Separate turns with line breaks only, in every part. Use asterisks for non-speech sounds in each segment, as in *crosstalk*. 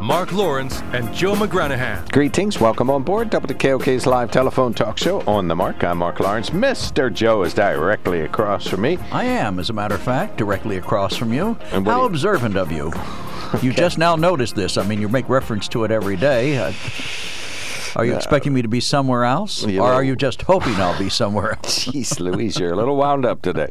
Mark Lawrence and Joe McGranahan.
Greetings. Welcome on board WKOK's live telephone talk show on the mark. I'm Mark Lawrence. Mr. Joe is directly across from me.
I am, as a matter of fact, directly across from you.
And
How
you-
observant of you. *laughs* You just now noticed this. I mean, you make reference to it every day. Uh, are you expecting me to be somewhere else?
You
or
know-
are you just hoping I'll be somewhere *laughs* else?
Jeez Louise, you're a little wound up today.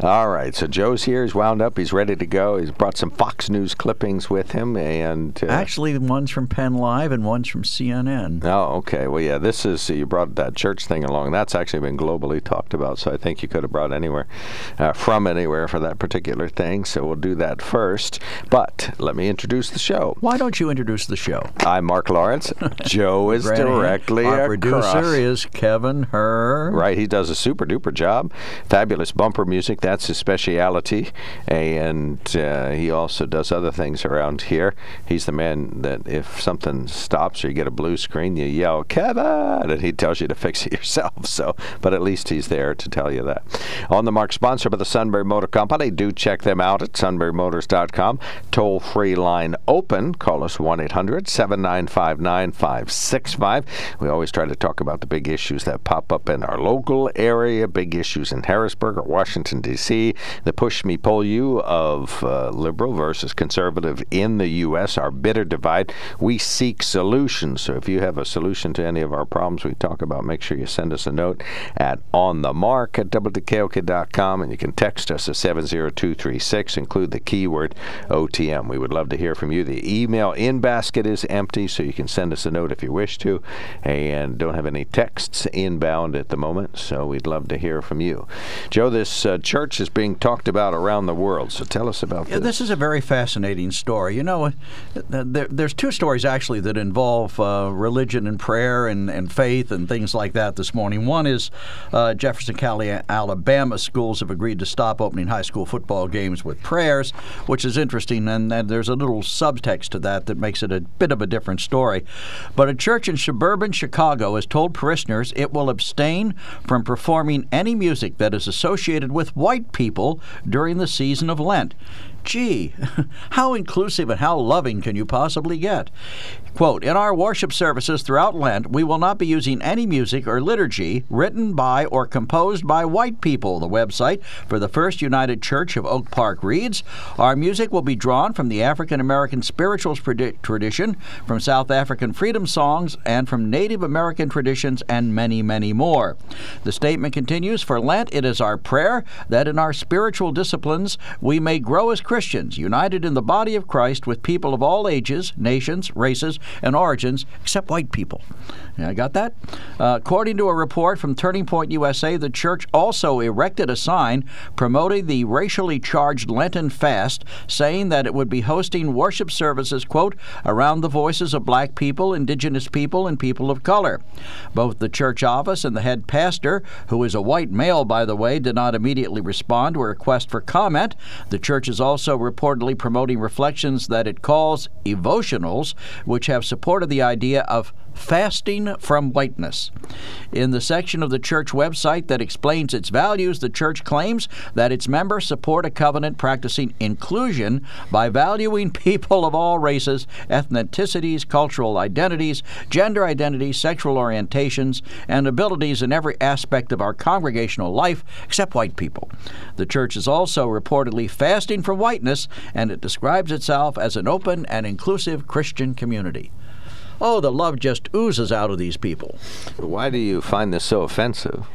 All right, so Joe's here. He's wound up. He's ready to go. He's brought some Fox News clippings with him. And uh,
Actually, one's from Penn Live and one's from CNN.
Oh, okay. Well, yeah, this is, you brought that church thing along. That's actually been globally talked about, so I think you could have brought anywhere, uh, from anywhere for that particular thing. So we'll do that first. But let me introduce the show.
Why don't you introduce the show?
I'm Mark Lawrence. *laughs* Joe is. Directly
Our
across.
producer is Kevin Herr.
Right, he does a super duper job. Fabulous bumper music, that's his speciality. And uh, he also does other things around here. He's the man that if something stops or you get a blue screen, you yell, Kevin! And he tells you to fix it *laughs* yourself. So, but at least he's there to tell you that. On the mark, sponsored by the Sunbury Motor Company. Do check them out at sunburymotors.com. Toll free line open. Call us 1 800 795 9565. We always try to talk about the big issues that pop up in our local area, big issues in Harrisburg or Washington, D.C., the push me pull you of uh, liberal versus conservative in the U.S., our bitter divide. We seek solutions. So if you have a solution to any of our problems we talk about, make sure you send us a note at onthemark at wkok.com and you can text us at 70236. Include the keyword OTM. We would love to hear from you. The email in basket is empty, so you can send us a note if you wish to, and don't have any texts inbound at the moment, so we'd love to hear from you. Joe, this uh, church is being talked about around the world, so tell us about
Yeah,
this.
this is a very fascinating story. You know, there, there's two stories actually that involve uh, religion and prayer and, and faith and things like that this morning. One is uh, Jefferson County, Alabama schools have agreed to stop opening high school football games with prayers, which is interesting. And, and there's a little subtext to that that makes it a bit of a different story. But a church in suburban Chicago has told parishioners it will abstain from performing any music that is associated with white people during the season of Lent. Gee, *laughs* how inclusive and how loving can you possibly get? Quote In our worship services throughout Lent, we will not be using any music or liturgy written by or composed by white people, the website for the First United Church of Oak Park reads. Our music will be drawn from the African American spirituals tradi- tradition, from South African freedom songs, and from Native American traditions, and many, many more. The statement continues For Lent, it is our prayer that in our spiritual disciplines we may grow as Christians, united in the body of Christ with people of all ages, nations, races, and origins, except white people. Yeah, I got that? Uh, according to a report from Turning Point USA, the church also erected a sign promoting the racially charged Lenten fast, saying that it would be hosting worship services, quote, around the voices of black people, indigenous people, and people of color. Both the church office and the head pastor, who is a white male, by the way, did not immediately respond to a request for comment. The church is also reportedly promoting reflections that it calls evotionals, which have supported the idea of fasting from whiteness. In the section of the church website that explains its values, the church claims that its members support a covenant practicing inclusion by valuing people of all races, ethnicities, cultural identities, gender identities, sexual orientations, and abilities in every aspect of our congregational life except white people. The church is also reportedly fasting from whiteness, and it describes itself as an open and inclusive Christian community. Oh, the love just oozes out of these people.
Why do you find this so offensive?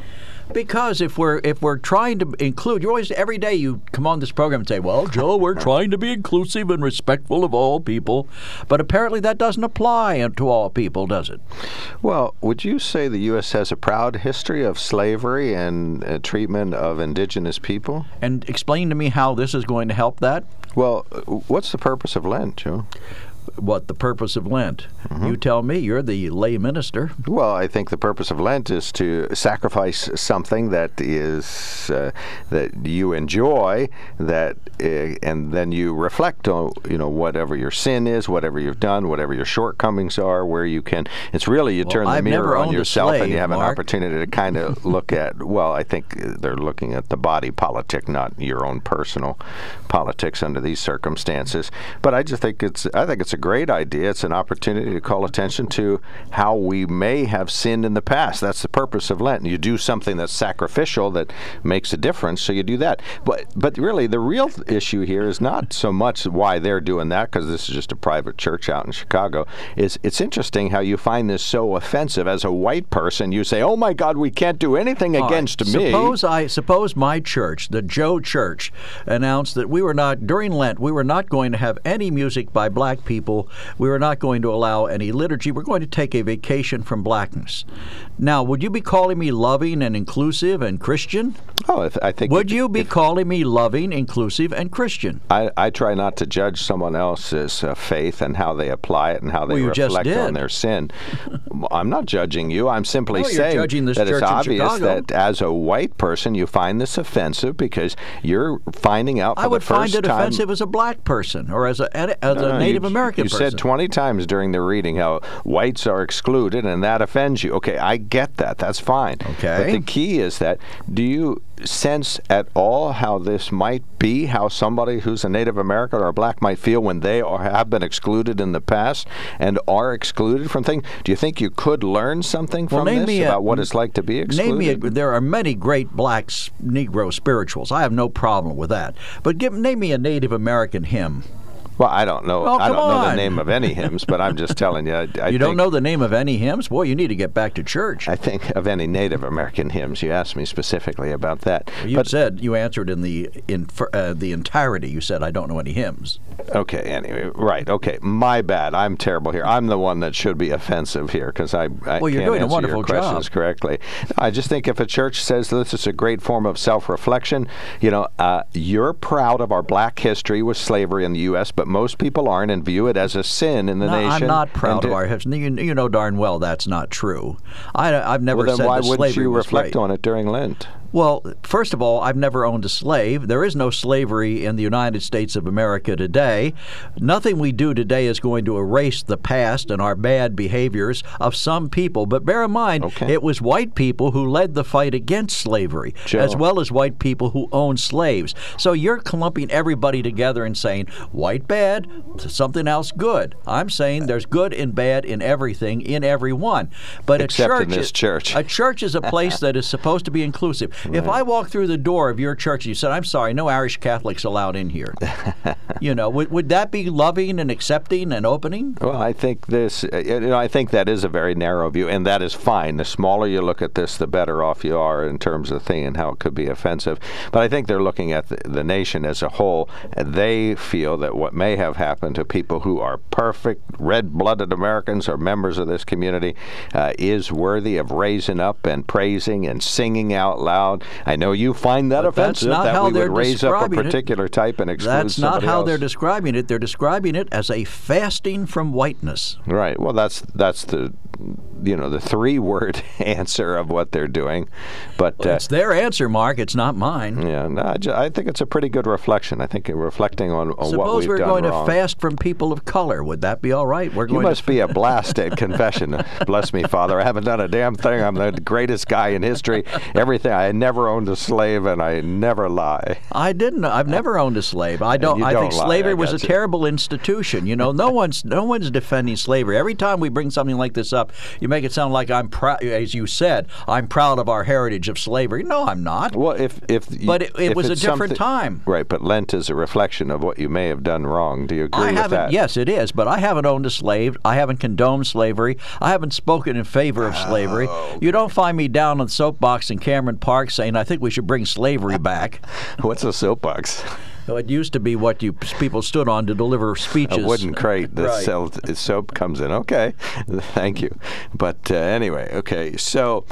Because if we're if we're trying to include, you always every day you come on this program and say, "Well, Joe, we're trying to be inclusive and respectful of all people," but apparently that doesn't apply to all people, does it?
Well, would you say the U.S. has a proud history of slavery and uh, treatment of indigenous people?
And explain to me how this is going to help that.
Well, uh, what's the purpose of Lent, Joe?
What the purpose of Lent. Mm-hmm. You tell me. You're the lay minister.
Well, I think the purpose of Lent is to sacrifice something that is uh, that you enjoy, that uh, and then you reflect on you know whatever your sin is, whatever you've done, whatever your shortcomings are, where you can. It's really you
well,
turn the
I've
mirror on yourself
slave,
and you have
Mark.
an opportunity to kind of *laughs* look at. Well, I think they're looking at the body politic, not your own personal politics under these circumstances. But I just think it's I think it's a great idea. It's an opportunity to call attention to how we may have sinned in the past. That's the purpose of Lent. You do something that's sacrificial that makes a difference, so you do that. But but really, the real issue here is not so much why they're doing that, because this is just a private church out in Chicago. Is it's interesting how you find this so offensive as a white person. You say, "Oh my God, we can't do anything
All
against
right.
me."
Suppose I suppose my church, the Joe Church, announced that we were not during Lent. We were not going to have any music by black people we are not going to allow any liturgy. We're going to take a vacation from blackness. Now, would you be calling me loving and inclusive and Christian?
Oh, I think.
Would
if,
you be
if,
calling me loving, inclusive, and Christian?
I, I try not to judge someone else's uh, faith and how they apply it and how they
well,
reflect on their sin. I'm not judging you. I'm simply
no,
saying
that
it's obvious that as a white person you find this offensive because you're finding out for
I would
the first
find it
time,
offensive as a black person or as a as
no,
Native
you,
American
you
person.
said 20 times during the reading how whites are excluded and that offends you. Okay, I get that. That's fine.
Okay.
But the key is that do you sense at all how this might be, how somebody who's a Native American or a black might feel when they are, have been excluded in the past and are excluded from things? Do you think you could learn something
well,
from this
a,
about what it's like to be excluded?
Name me a, there are many great black Negro spirituals. I have no problem with that. But give, name me a Native American hymn.
Well, I don't know.
Oh,
I don't
on.
know the name of any hymns, but I'm just telling you. I, *laughs* I
you don't know the name of any hymns? Boy, you need to get back to church.
I think of any Native American hymns. You asked me specifically about that.
Well, you
but,
said you answered in the in uh, the entirety. You said I don't know any hymns.
Okay. Anyway, right. Okay. My bad. I'm terrible here. I'm the one that should be offensive here because I, I
well, you're
can't
doing a wonderful
your questions
job.
correctly. I just think if a church says this is a great form of self-reflection, you know, uh, you're proud of our black history with slavery in the U.S., but most people aren't and view it as a sin in the
no,
nation.
I'm not proud of our history. You, you, know darn well that's not true. I, have never
well, then
said
why
that
wouldn't
slavery
you reflect
right.
on it during Lent?
Well, first of all, I've never owned a slave. There is no slavery in the United States of America today. Nothing we do today is going to erase the past and our bad behaviors of some people. But bear in mind,
okay.
it was white people who led the fight against slavery, as well as white people who owned slaves. So you're clumping everybody together and saying, white bad, something else good. I'm saying there's good and bad in everything, in everyone. But
Except
a church,
in this church.
a church is a place that is supposed to be inclusive. Right. If I walk through the door of your church and you said, I'm sorry, no Irish Catholics allowed in here, *laughs* you know, would, would that be loving and accepting and opening?
Well, I think this, you know, I think that is a very narrow view, and that is fine. The smaller you look at this, the better off you are in terms of thing and how it could be offensive. But I think they're looking at the, the nation as a whole, and they feel that what may have happened to people who are perfect, red-blooded Americans or members of this community uh, is worthy of raising up and praising and singing out loud. I know you find that
but
offensive
that's not
that
how
we would raise up a
describing it.
particular type and exclude
That's not how
else.
they're describing it. They're describing it as a fasting from whiteness.
Right. Well, that's that's the you know the three word *laughs* answer of what they're doing, but
Well,
uh,
it's their answer, Mark. It's not mine.
yeah, no, I, ju- I think it's a pretty good reflection. I think reflecting on, on what
Suppose
we've done wrong.
Suppose we're
done
going
wrong.
to fast from people of color. Would that be all right? We're
You must be a blast at confession. *laughs* Bless me, Father. I haven't done a damn thing. I'm the greatest guy in history. Everything. I never owned a slave, and I never lie.
I didn't. I've never owned a slave. I don't. I
don't
think
lie,
slavery
I
was a
you.
terrible institution. You know, no one's no one's defending slavery. Every time we bring something like this up, you make it sound like I'm proud, as you said, I'm proud of our heritage of slavery. No, I'm not.
Well, if if
But it- it
if
was a different time.
right? But Lent is a reflection of what you may have done wrong. Do you agree
I
with that?
Yes, it is. But I haven't owned a slave. I haven't condoned slavery. I haven't spoken in favor of slavery.
Oh,
You don't find me down on the soapbox in Cameron Park saying I think we should bring slavery back. *laughs*
What's a soapbox?
It used to be what you people stood on to deliver speeches.
a wooden crate that
Right.
sells soap comes in. Okay, *laughs* thank you. But uh, anyway, okay. So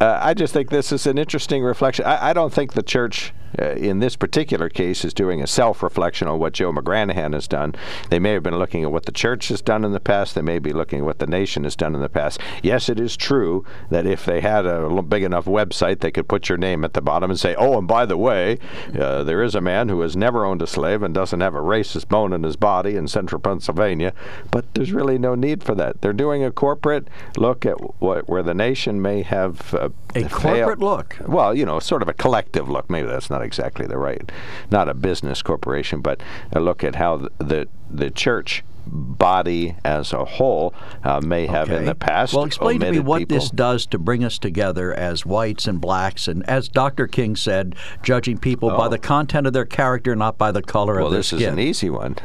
uh, I just think this is an interesting reflection. I, I don't think the church. Uh, in this particular case, is doing a self-reflection on what Joe McGranahan has done. They may have been looking at what the church has done in the past. They may be looking at what the nation has done in the past. Yes, it is true that if they had a big enough website, they could put your name at the bottom and say, "Oh, and by the way, uh, there is a man who has never owned a slave and doesn't have a racist bone in his body in central Pennsylvania." But there's really no need for that. They're doing a corporate look at what where the nation may have uh,
A
failed.
corporate look.
Well, you know, sort of a collective look. Maybe that's not exactly the right, not a business corporation, but a look at how the the, the church body as a whole uh, may have in the past.
Well, explain to me what
people.
this does to bring us together as whites and blacks, and as Dr. King said, judging people by
Oh.
the content of their character, not by the color
Well,
of their skin.
Well, this is an easy one.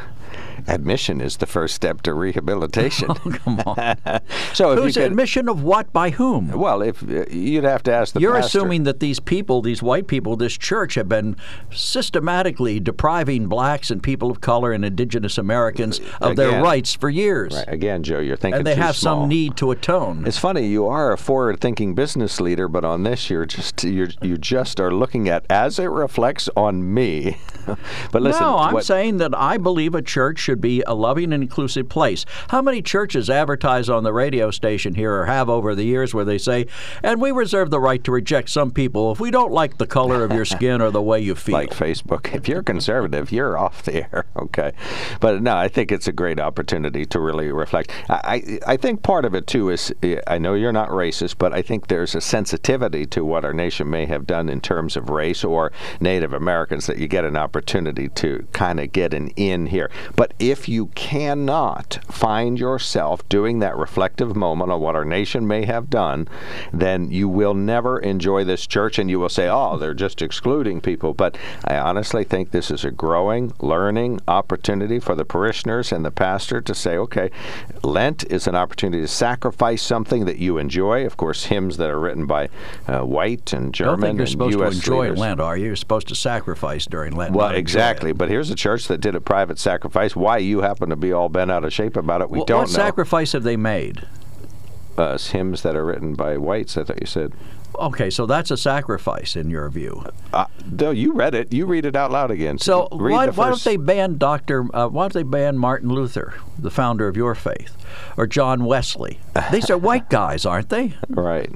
Admission is the first step to rehabilitation. *laughs*
Come on. *laughs*
so if
Who's
could,
admission of what by whom?
well, if uh, you'd have to ask the
You're
pastor.
assuming that these people, these white people, this church, have been systematically depriving blacks and people of color and indigenous Americans of their rights for years.
Right, again, Joe, you're thinking
And they have
small.
some need to atone.
It's funny you are a forward-thinking business leader, but on this you're just you're, you just are looking at as it reflects on me. *laughs* but listen,
no, I'm
what-
saying that I believe a church should be a loving and inclusive place. How many churches advertise on the radio station here or have over the years where they say, and we reserve the right to reject some people if we don't like the color of your skin or the way you feel?
like Facebook. If you're conservative, you're off the air. *laughs* Okay, but no, I think it's a great opportunity to really reflect. I I, think part of it too is I know you're not racist, but I think there's a sensitivity to what our nation may have done in terms of race or Native Americans that you get an opportunity to kind of get an in here. But if you cannot find yourself doing that reflective moment on what our nation may have done, then you will never enjoy this church and you will say, oh, they're just excluding people. But I honestly think this is a growing, learning opportunity for the parishioners and the pastor to say, okay, Lent is an opportunity to sacrifice something that you enjoy. Of course, hymns that are written by uh, white and German and
supposed
U.S.
to enjoy
leaders.
Lent, are you? You're supposed to sacrifice during Lent.
Well, exactly. But here's a church that did a private sacrifice. Why you happen to be all bent out of shape about it, we
Wh-
don't
what
know.
sacrifice have they made?
uh, hymns that are written by whites. I thought you said.
Okay, so that's a sacrifice in your view.
Uh, no, you read it. You read it out loud again.
So why, why don't they ban Doctor? Uh, why don't they ban Martin Luther, the founder of your faith, or John Wesley? These are white guys, aren't they? *laughs*
Right.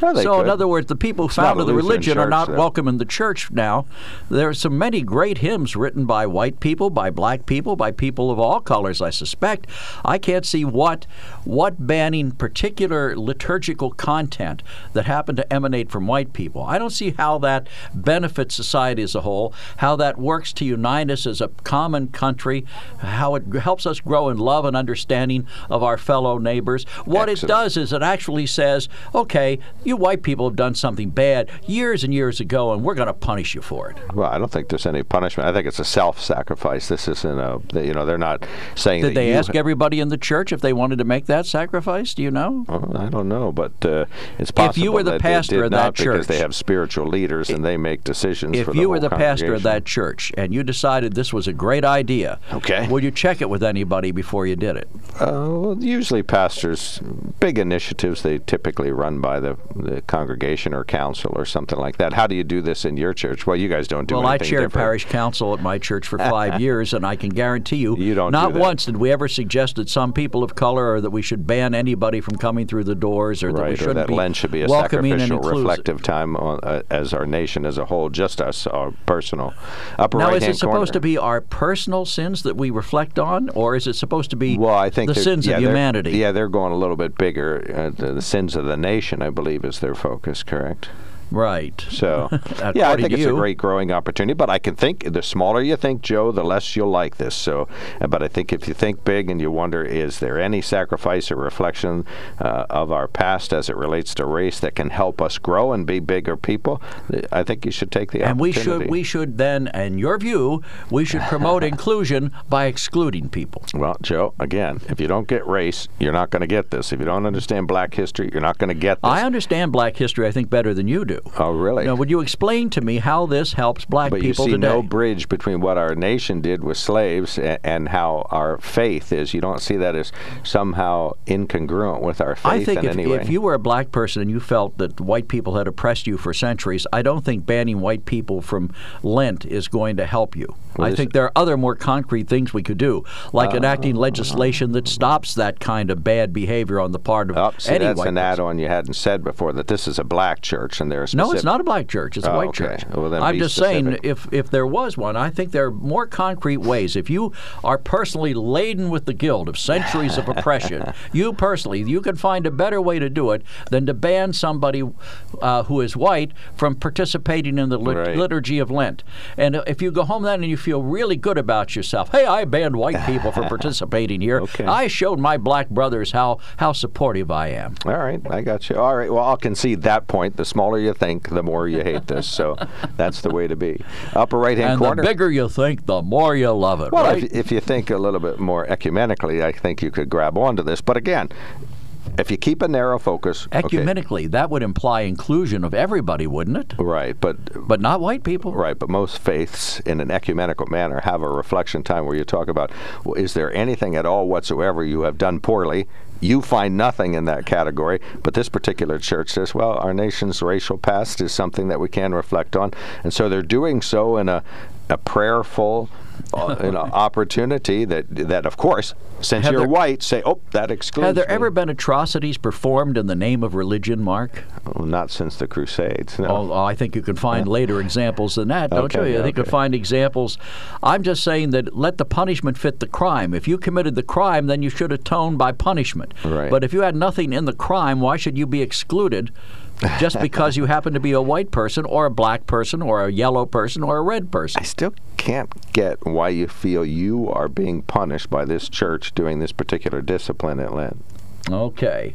So, in other words, the people who founded the religion are not
though.
welcome in the church now. There are so many great hymns written by white people, by black people, by people of all colors. I suspect. I can't see what what banning particular liturgical content that happened to emanate from white people. I don't see how that benefits society as a whole. How that works to unite us as a common country. How it helps us grow in love and understanding of our fellow neighbors. What it does is it actually says, okay, you white people have done something bad years and years ago, and we're going to punish you for it.
Well, I don't think there's any punishment. I think it's a self-sacrifice. This isn't a. You know, they're not saying
Did
that
they ask everybody in the church if they wanted to make that sacrifice? Do you know?
Well, I don't know, but uh, it's possible If
you were the pastor of that
church, because they have spiritual leaders and they make decisions.
If
for
you were the pastor of that church and you decided this was a great idea,
Okay.
would you check it with anybody before you did it?
Uh, well, usually pastors, big initiatives, they typically run by the, the congregation or council or something like that. How do you do this in your church? Well, you guys don't do it.
well, I chaired
different.
parish council at my church for five *laughs* years, and I can guarantee you,
You don't
not
do
once did we ever suggest that some people of color or that we should ban anybody from coming through the doors or that we
Right, or
shouldn't
that
be
Lent should be a sacrificial, reflective time on, uh, as our nation as a whole, just us, our personal. Upper
Now, is it supposed
corner.
to be our personal sins that we reflect on, or is it supposed to be
Well, I think
the sins
yeah,
of humanity?
Yeah, they're going a little bit bigger. Uh, the, the sins of the nation, I believe, is their focus. Correct.
Right.
So, *laughs* yeah, I think it's a great growing opportunity. But I can think the smaller you think, Joe, the less you'll like this. So, uh, but I think if you think big and you wonder, is there any sacrifice or reflection uh, of our past as it relates to race that can help us grow and be bigger people? I think you should take the
And we should we should then, in your view, we should promote inclusion by excluding people.
Well, Joe, again, if you don't get race, you're not going to get this. If you don't understand black history, you're not going to get this.
I understand black history, I think, better than you do.
Oh, really?
Now, would you explain to me how this helps black
But you
people
see
today?
no bridge between what our nation did with slaves and, and how our faith is. You don't see that as somehow incongruent with our faith
I think
in
if,
any way.
if you were a black person and you felt that white people had oppressed you for centuries, I don't think banning white people from Lent is going to help you.
Well,
I think there are other more concrete things we could do, like ah. enacting legislation that stops that kind of bad behavior on the part of
Oh, see, that's an add-on you hadn't said before. That this is a black church, and there's
No, it's not a black church. It's a
Oh,
white
okay.
church.
Well,
I'm just saying, if if there was one, I think there are more concrete ways. If you are personally laden with the guilt of centuries of oppression, *laughs* you personally, you can find a better way to do it than to ban somebody uh, who is white from participating in the lit-
Right.
liturgy of Lent. And if you go home then and you feel really good about yourself, hey, I banned white people from *laughs* participating here.
Okay.
I showed my black brothers how how supportive I am.
All right, I got you. All right, well, I'll concede that point. The smaller you think, the more you hate this. So that's the way to be. Upper right-hand
And
corner.
the bigger you think, the more you love it,
Well,
right?
if, if you think a little bit more ecumenically, I think you could grab onto this. But again, if you keep a narrow focus, okay,
Ecumenically, that would imply inclusion of everybody, wouldn't it?
right? But
But not white people.
Right, but most faiths, in an ecumenical manner, have a reflection time where you talk about well, is there anything at all whatsoever you have done poorly? You find nothing in that category, but this particular church says, well, our nation's racial past is something that we can reflect on. And so they're doing so in a, a prayerful uh, you know, opportunity that, that, of course, since
Have
you're
there-
white, say, oh, that excludes
Have there
me."
ever been atrocities performed in the name of religion, Mark?
Well, not since the Crusades, no.
Oh, I think you can find later examples than that, don't
Okay,
you? I think you
okay.
can find examples. I'm just saying that let the punishment fit the crime. If you committed the crime, then you should atone by punishment.
Right.
But if you had nothing in the crime, why should you be excluded just because you happen to be a white person or a black person or a yellow person or a red person?
I still can't get why you feel you are being punished by this church doing this particular discipline at Lent.
Okay.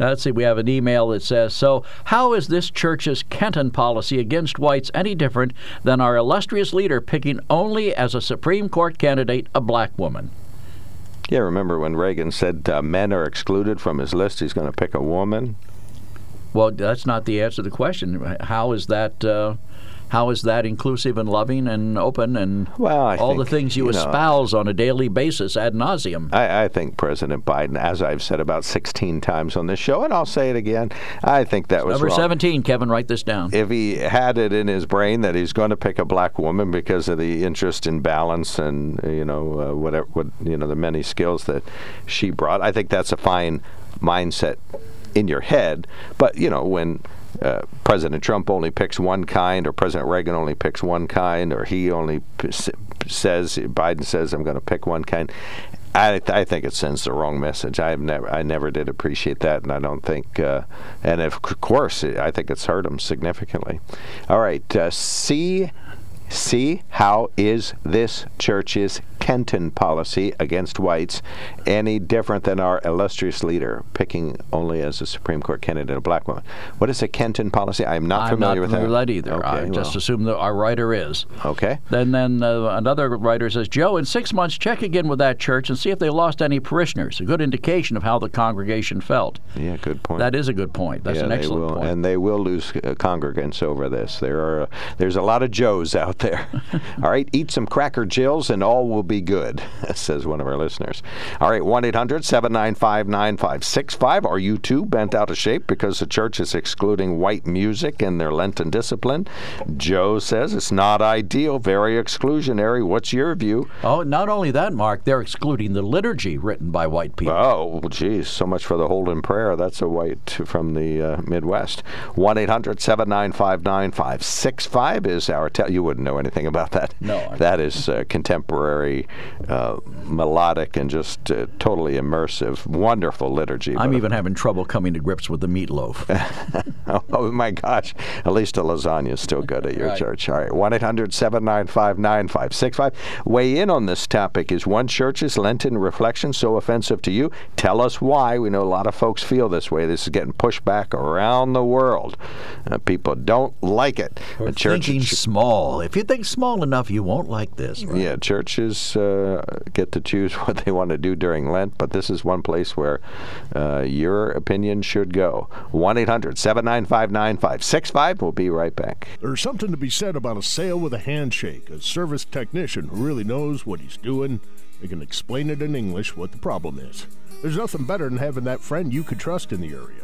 Now, let's see. We have an email that says So, how is this church's Kenton policy against whites any different than our illustrious leader picking only as a Supreme Court candidate a black woman?
Yeah, remember when Reagan said uh, men are excluded from his list, he's going to pick a woman?
Well, that's not the answer to the question. How is that? Uh, how is that inclusive and loving and open and
Well,
all
think,
the things you,
you know-
espouse on a daily basis ad nauseum?
I, I think President Biden, as I've said about 16 times on this show, and I'll say it again, I think that was
Number
wrong.
17, Kevin, write this down.
if he had it in his brain that he's going to pick a black woman because of the interest in balance and you know uh, whatever what you know the many skills that she brought, I think that's a fine mindset in your head. But you know when. Uh, President Trump only picks one kind, or President Reagan only picks one kind, or he only p- says Biden says I'm going to pick one kind. I, I think it sends the wrong message. I've never I never did appreciate that, and I don't think. Uh, and of course, I think it's hurt him significantly. All right, uh, see. See how is this church's Kenton policy against whites any different than our illustrious leader picking only as a Supreme Court candidate a black woman? What is a Kenton policy? I'm not
I'm
familiar
not
with
familiar
that.
that either.
Okay,
I just assume that our writer is.
okay.
Then, then uh, another writer says, Joe, in six months, check again with that church and see if they lost any parishioners. A good indication of how the congregation felt.
Yeah, good point.
That is a good point. That's
yeah,
an excellent
will,
point.
and they will lose uh, congregants over this. There are uh, there's a lot of Joes out there. *laughs* all right, eat some cracker jills, and all will be good, *laughs* says one of our listeners. All right, one 9565 Are you too bent out of shape because the church is excluding white music in their Lenten discipline? Joe says it's not ideal, very exclusionary. What's your view?
oh, not only that, Mark, they're excluding the liturgy written by white people.
Oh, geez, so much for the Holden Prayer. That's a white from the uh, Midwest. 1 800 795 9565 is our. Te- you wouldn't know anything about that.
No, I-
That is uh, contemporary very uh, melodic and just uh, totally immersive, wonderful liturgy.
I'm even having trouble coming to grips with the meatloaf. *laughs*
oh, my gosh. At least a lasagna is still good at your
right.
church. All right. 1 800 795 9565. Weigh in on this topic. Is one church's Lenten reflection so offensive to you? Tell us why. We know a lot of folks feel this way. This is getting pushed back around the world. Uh, people don't like it.
We're
The church-
thinking small. If you think small enough, you won't like this. Right?
Yeah, churches uh, get to choose *laughs* what they want to do during Lent, but this is one place where uh, your opinion should go. 1 800 795 9565. We'll be right back.
There's something to be said about a sale with a handshake, a service technician who really knows what he's doing. They can explain it in English what the problem is. There's nothing better than having that friend you could trust in the area.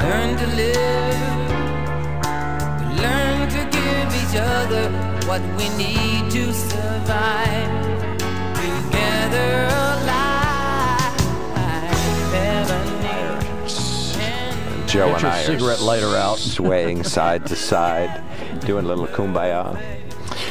We learn to live, we learn to give each other what we need to survive. Together alive, heaven and
Joe
Get
and
your
I
cigarette
are
lighter out.
swaying side to side, doing a little kumbaya.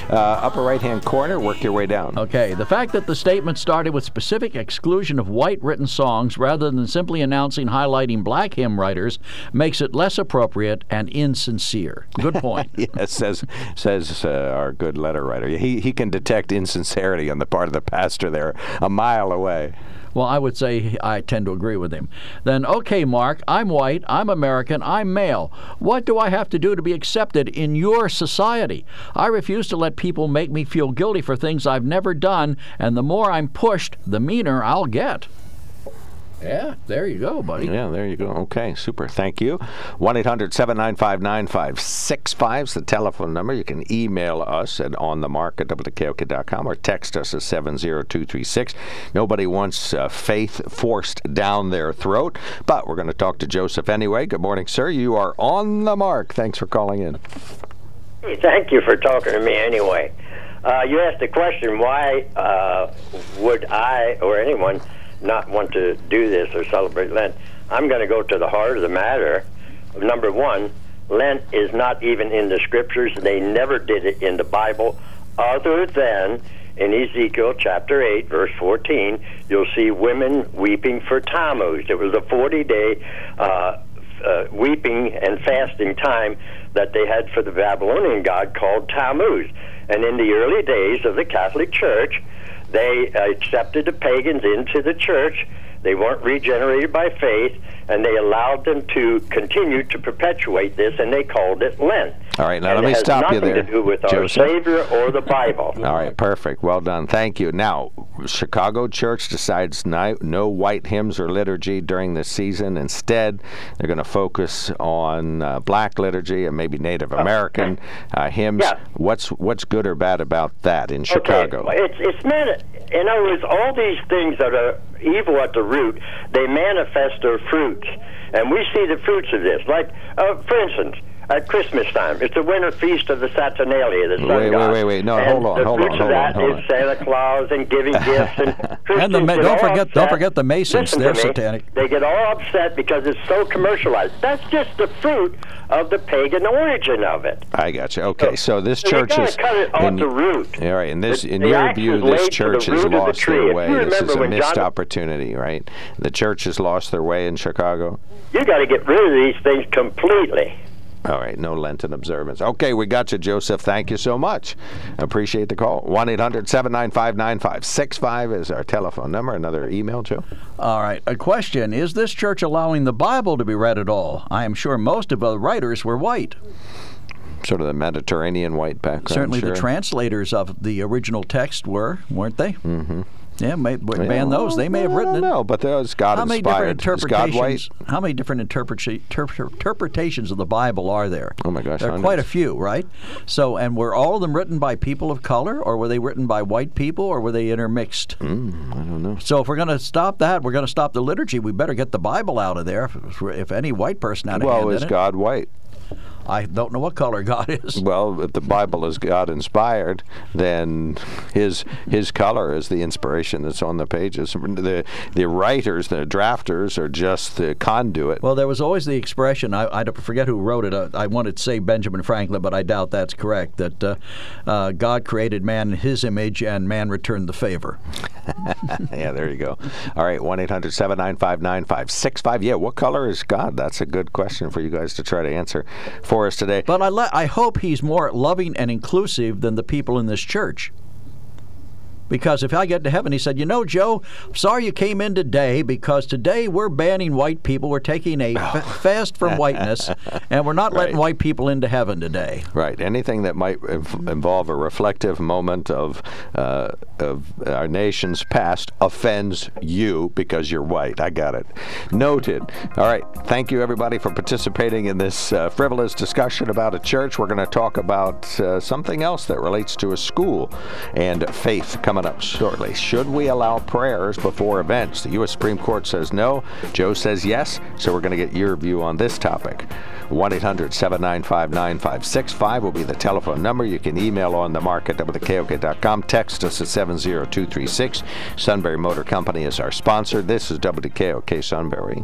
Uh, upper right hand corner, work your way down.
Okay, the fact that the statement started with specific exclusion of white written songs rather than simply announcing highlighting black hymn writers makes it less appropriate and insincere. Good *laughs* point.
Yes, says says uh, our good letter writer. He he can detect insincerity on the part of the pastor there a mile away.
Well, I would say I tend to agree with him. Then, okay, Mark, I'm white, I'm American, I'm male. What do I have to do to be accepted in your society? I refuse to let people make me feel guilty for things I've never done, and the more I'm pushed, the meaner I'll get. Yeah, there you go, buddy.
Yeah, there you go. Okay, super. Thank you. 1 800 795 9565 is the telephone number. You can email us at onthemark at wkok.com or text us at 70236. Nobody wants uh, faith forced down their throat, but we're going to talk to Joseph anyway. Good morning, sir. You are on the mark. Thanks for calling in.
Hey, thank you for talking to me anyway. Uh, you asked the question why uh, would I or anyone not want to do this or celebrate Lent? I'm going to go to the heart of the matter. Number one, Lent is not even in the scriptures. They never did it in the Bible, other than in Ezekiel chapter 8, verse 14, you'll see women weeping for Tammuz. It was a 40 day uh, uh, weeping and fasting time that they had for the Babylonian god called Tammuz. And in the early days of the Catholic Church, they accepted the pagans into the church. They weren't regenerated by faith, and they allowed them to continue to perpetuate this, and they called it Lent.
All right, now
And
let me stop you there.
it has nothing to do with our Savior or the Bible. *laughs*
All right, perfect. Well done. Thank you. Now, Chicago Church decides no, no white hymns or liturgy during this season. Instead, they're going to focus on uh, black liturgy and maybe Native American uh, hymns.
Yeah.
What's what's good or bad about that in Chicago?
Okay. It's it's meant. In other words, all these things that are evil at the root, they manifest their fruits, and we see the fruits of this. Like, uh, for instance. At Christmas time, it's the winter feast of the Saturnalia, the sun
Wait, wait,
god.
wait, wait. No,
and
hold on,
the
hold on,
fruits
hold
of
on,
that
hold
is
on.
Santa Claus and giving *laughs* gifts and
And the Ma- don't forget- don't forget the Masons.
Listen
They're satanic.
They get all upset because it's so commercialized. That's just the fruit of the pagan origin of it.
I got you. Okay, so this
So
church is.
cut it off
in-
the root.
All right, and this,
The-
in
the
your view, this
the
church has
of the
lost their way. This is a missed
John-
opportunity, right? The church has lost their way in Chicago.
You got to get rid of these things completely.
All right, no Lenten observance. Okay, we got you, Joseph. Thank you so much. Appreciate the call. 1 800 795 9565 is our telephone number. Another email, Joe.
All right. A question Is this church allowing the Bible to be read at all? I am sure most of the writers were white.
Sort of the Mediterranean white background.
Certainly
sure.
the translators of the original text were, weren't they? Mm-hmm. Yeah, may, ban those. They may have written it.
don't but those God
How many different
inspired. God white?
interpretations? How many different interpreta- interpre- interpretations of the Bible are there?
Oh my gosh,
there are quite a few, right? So, and were all of them written by people of color, or were they written by white people, or were they intermixed?
Hmm, I don't know.
So, if we're going to stop that, we're going to stop the liturgy. We better get the Bible out of there. If, if any white person had a
Well, is God white?
I don't know what color God *laughs* is.
Well, if the Bible is God inspired, then his his color is the inspiration that's on the pages. The the writers, the drafters, are just the conduit.
Well, there was always the expression, I, I forget who wrote it. I, I wanted to say Benjamin Franklin, but I doubt that's correct, that uh, uh, God created man in his image and man returned the favor. *laughs*
yeah, there you go. All right, 1 800 795 9565. Yeah, what color is God? That's a good question for you guys to try to answer for us today.
But I, le- I hope he's more loving and inclusive than the people in this church. Because if I get to heaven, he said, You know, Joe, sorry you came in today because today we're banning white people. We're taking a fa- fast from whiteness, *laughs* and we're not letting
Right.
white people into heaven today.
Right. Anything that might inv- involve a reflective moment of uh, of our nation's past offends you because you're white. I got it. Noted. All right. Thank you, everybody, for participating in this uh, frivolous discussion about a church. We're going to talk about uh, something else that relates to a school and faith coming up shortly. Should we allow prayers before events? The U.S. Supreme Court says no. Joe says yes. So we're going to get your view on this topic. 1 800 795 9565 will be the telephone number. You can email on the mark at WKOK.com. Text us at 70236. Sunbury Motor Company is our sponsor. This is WKOK Sunbury.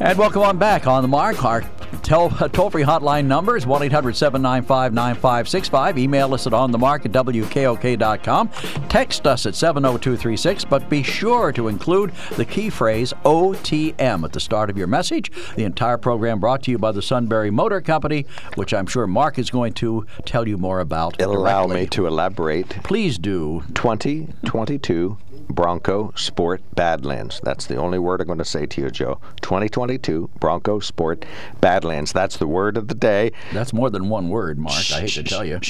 And welcome on back on the mark. Our tel- toll free hotline number is 1 800 795 9565. Email us at onthemark at WKOK.com. Text us at 70236, but be sure to include the key phrase OTM at the start of your message. The entire program brought to you by the Sunbury Motor Company, which I'm sure Mark is going to tell you more about.
Allow
directly.
me to elaborate.
Please do.
2022 Bronco Sport Badlands. That's the only word I'm going to say to you, Joe. 2022 Bronco Sport Badlands. That's the word of the day.
That's more than one word, Mark. I hate to tell you.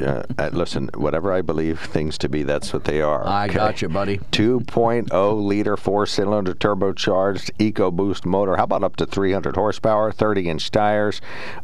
Uh, uh, listen, whatever I believe things to be, that's what they are.
I
okay?
got you, buddy.
2.0 liter four cylinder turbocharged EcoBoost motor. How about up to 300 horsepower, 30 inch tires,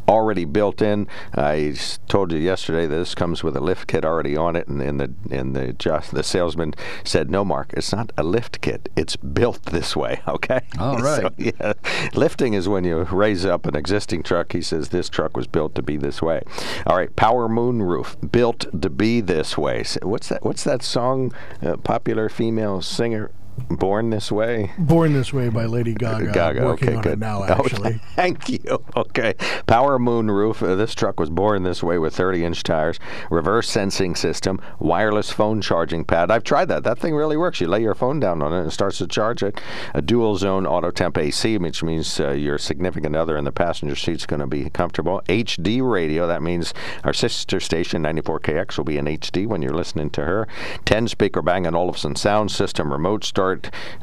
already built in? I told you yesterday that this comes with a lift kit already on it, and, and the and the just the salesman said, "No, Mark, it's not a lift kit. It's built this way." *laughs* Okay.
All *laughs* right.
So, yeah, lifting is when you raise up an existing truck. He says this truck was built to be this way. All right, Power Moon Roof, built to be this way. What's that? What's that song? Uh, popular female singer, Born This Way.
Born This Way by Lady Gaga.
Gaga.
Working *laughs*
okay,
on
good.
it now,
Oh,
actually.
thank you. Okay. Power Moon Roof. Uh, this truck was born this way with 30 inch tires, reverse sensing system, wireless phone charging pad. I've tried that. That thing really works. You lay your phone down on it and it starts to charge it. A dual zone auto temp AC, which means uh, your significant other in the passenger seat is going to be comfortable. HD radio. That means our sister station, 94KX, will be in HD when you're listening to her. 10 speaker Bang & Olufsen sound system, remote start.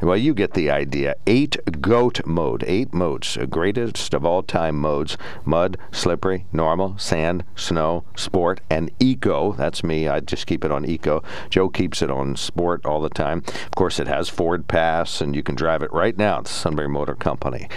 Well, you get the idea. Eight goat mode. Eight modes. Greatest of all time modes. Mud, slippery, normal, sand, snow, sport, and eco. That's me. I just keep it on eco. Joe keeps it on sport all the time. Of course, it has Ford Pass, and you can drive it right now the Sunbury Motor Company.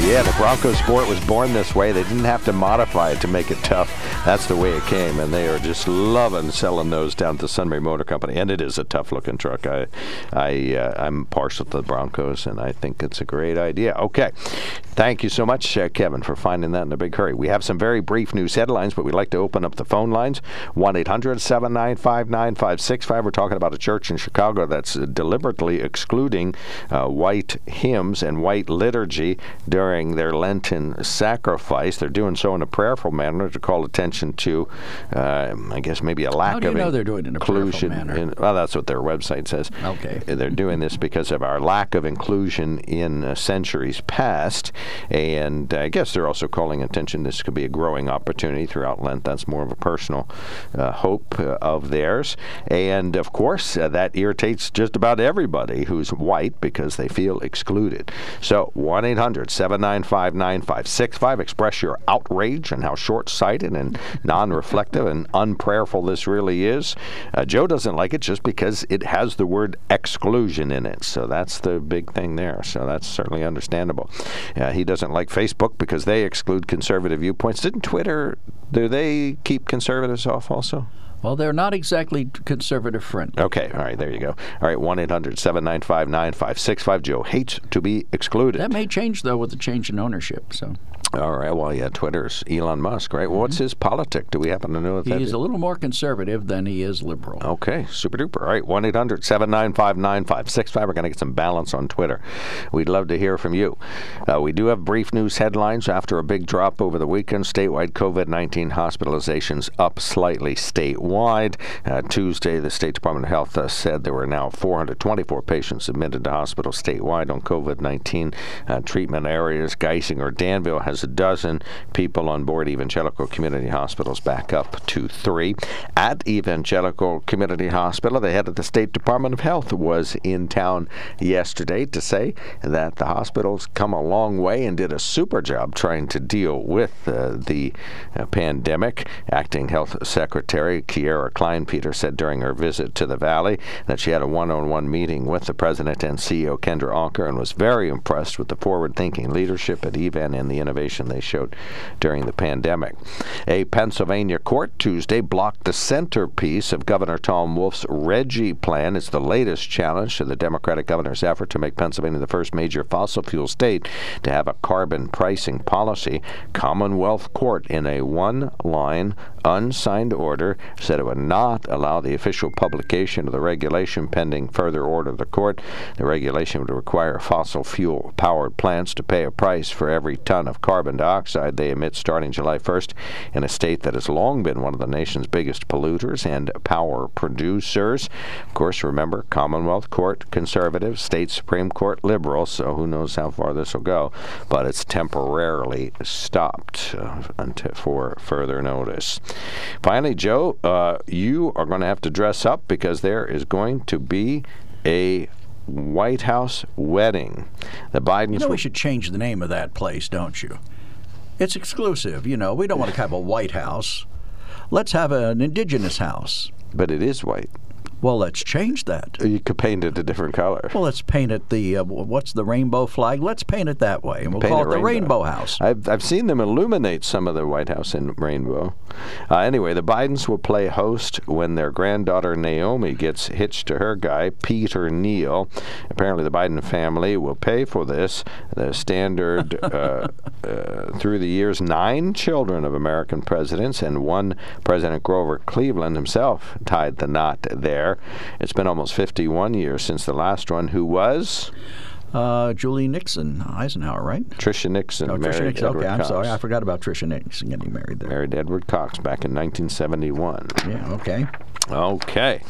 It's a 20 yeah, the Bronco Sport was born this way. They didn't have to modify it to make it tough. That's the way it came, and they are just loving selling those down to Sunbury Motor Company. And it is a tough-looking truck. I, I, uh, I'm partial to the Broncos, and I think it's a great idea. Okay, thank you so much, uh, Kevin, for finding that in a big hurry. We have some very brief news headlines, but we'd like to open up the phone lines. One 800 795 9565. We're talking about a church in Chicago that's deliberately excluding uh, white hymns and white liturgy during their Lenten sacrifice. They're doing so in a prayerful manner to call attention to, uh, I guess, maybe a lack
How do you
of
know they're doing it in a prayerful
inclusion.
manner?
In, well, that's what their website says.
Okay.
They're doing this because of our lack of inclusion in uh, centuries past. And I guess they're also calling attention this could be a growing opportunity throughout Lent. That's more of a personal uh, hope uh, of theirs. And of course, uh, that irritates just about everybody who's white because they feel excluded. So 1 800 795 9565. Express your outrage and how short sighted and non reflective and unprayerful this really is. Uh, Joe doesn't like it just because it has the word exclusion in it. So that's the big thing there. So that's certainly understandable. Uh, he doesn't like Facebook because they exclude conservative viewpoints. Didn't Twitter, do they keep conservatives off also?
Well, they're not exactly conservative friendly.
Okay, all right, there you go. All right, 1 800 795 9565. Joe hates to be excluded.
That may change, though, with the change in ownership. So
All right, well, yeah, Twitter's Elon Musk, right? Well, what's his politic? Do we happen to know what that
he's a little more conservative than he is liberal.
Okay, super duper. All right, 1 800 795 9565. We're going to get some balance on Twitter. We'd love to hear from you. Uh, we do have brief news headlines after a big drop over the weekend. Statewide COVID 19 hospitalizations up slightly statewide. Uh, Tuesday, the State Department of Health uh, said there were now 424 patients admitted to hospital statewide on COVID 19 uh, treatment areas. Geisinger Danville has a dozen people on board Evangelical Community Hospitals back up to three. At Evangelical Community Hospital, the head of the State Department of Health was in town yesterday to say that the hospital's come a long way and did a super job trying to deal with uh, the uh, pandemic. Acting Health Secretary Keara Klinepeter said during her visit to the Valley that she had a one on one meeting with the President and CEO Kendra Aucker and was very impressed with the forward thinking leadership at EVAN and the innovation they showed during the pandemic. A Pennsylvania court Tuesday blocked the centerpiece of Governor Tom Wolf's RGGI plan. It's the latest challenge to the Democratic governor's effort to make Pennsylvania the first major fossil fuel state to have a carbon pricing policy. Commonwealth Court, in a one line, unsigned order, said it would not allow the official publication of the regulation pending further order of the court. The regulation would require fossil fuel powered plants to pay a price for every ton of carbon dioxide they emit starting July 1st in a state that has long been one of the nation's biggest polluters and power producers. Of course, remember, Commonwealth Court conservative, state Supreme Court liberal, so who knows how far this will go, but it's temporarily stopped uh, until, for further notice. Finally, Joe, uh, you are going to have to dress up because there is going to be a White House wedding. The Bidens
You know, we should change the name of that place, don't you? It's exclusive. You know, we don't want to have a White House. Let's have an indigenous house.
but it is white.
Well, let's change that.
You could paint it a different color.
Well, let's paint it the uh, what's the rainbow flag? Let's paint it that way, and we'll
Paint
call
it
the
rainbow.
Rainbow House.
I've, I've seen them illuminate some of the White House in rainbow. Uh, anyway, the Bidens will play host when their granddaughter Naomi gets hitched to her guy, Peter Neal. Apparently, the Biden family will pay for this. The standard *laughs* uh, uh, through the years, nine children of American presidents and one President Grover Cleveland himself tied the knot there. It's been almost 51 years since the last one, who was
Uh, Julie Nixon, Eisenhower, right?
Tricia Nixon.
Oh,
married
Tricia Nixon.
Edward
Okay, I'm
Cox.
sorry. I forgot about Tricia Nixon getting married there.
Married Edward Cox back in 1971.
Yeah, okay.
Okay.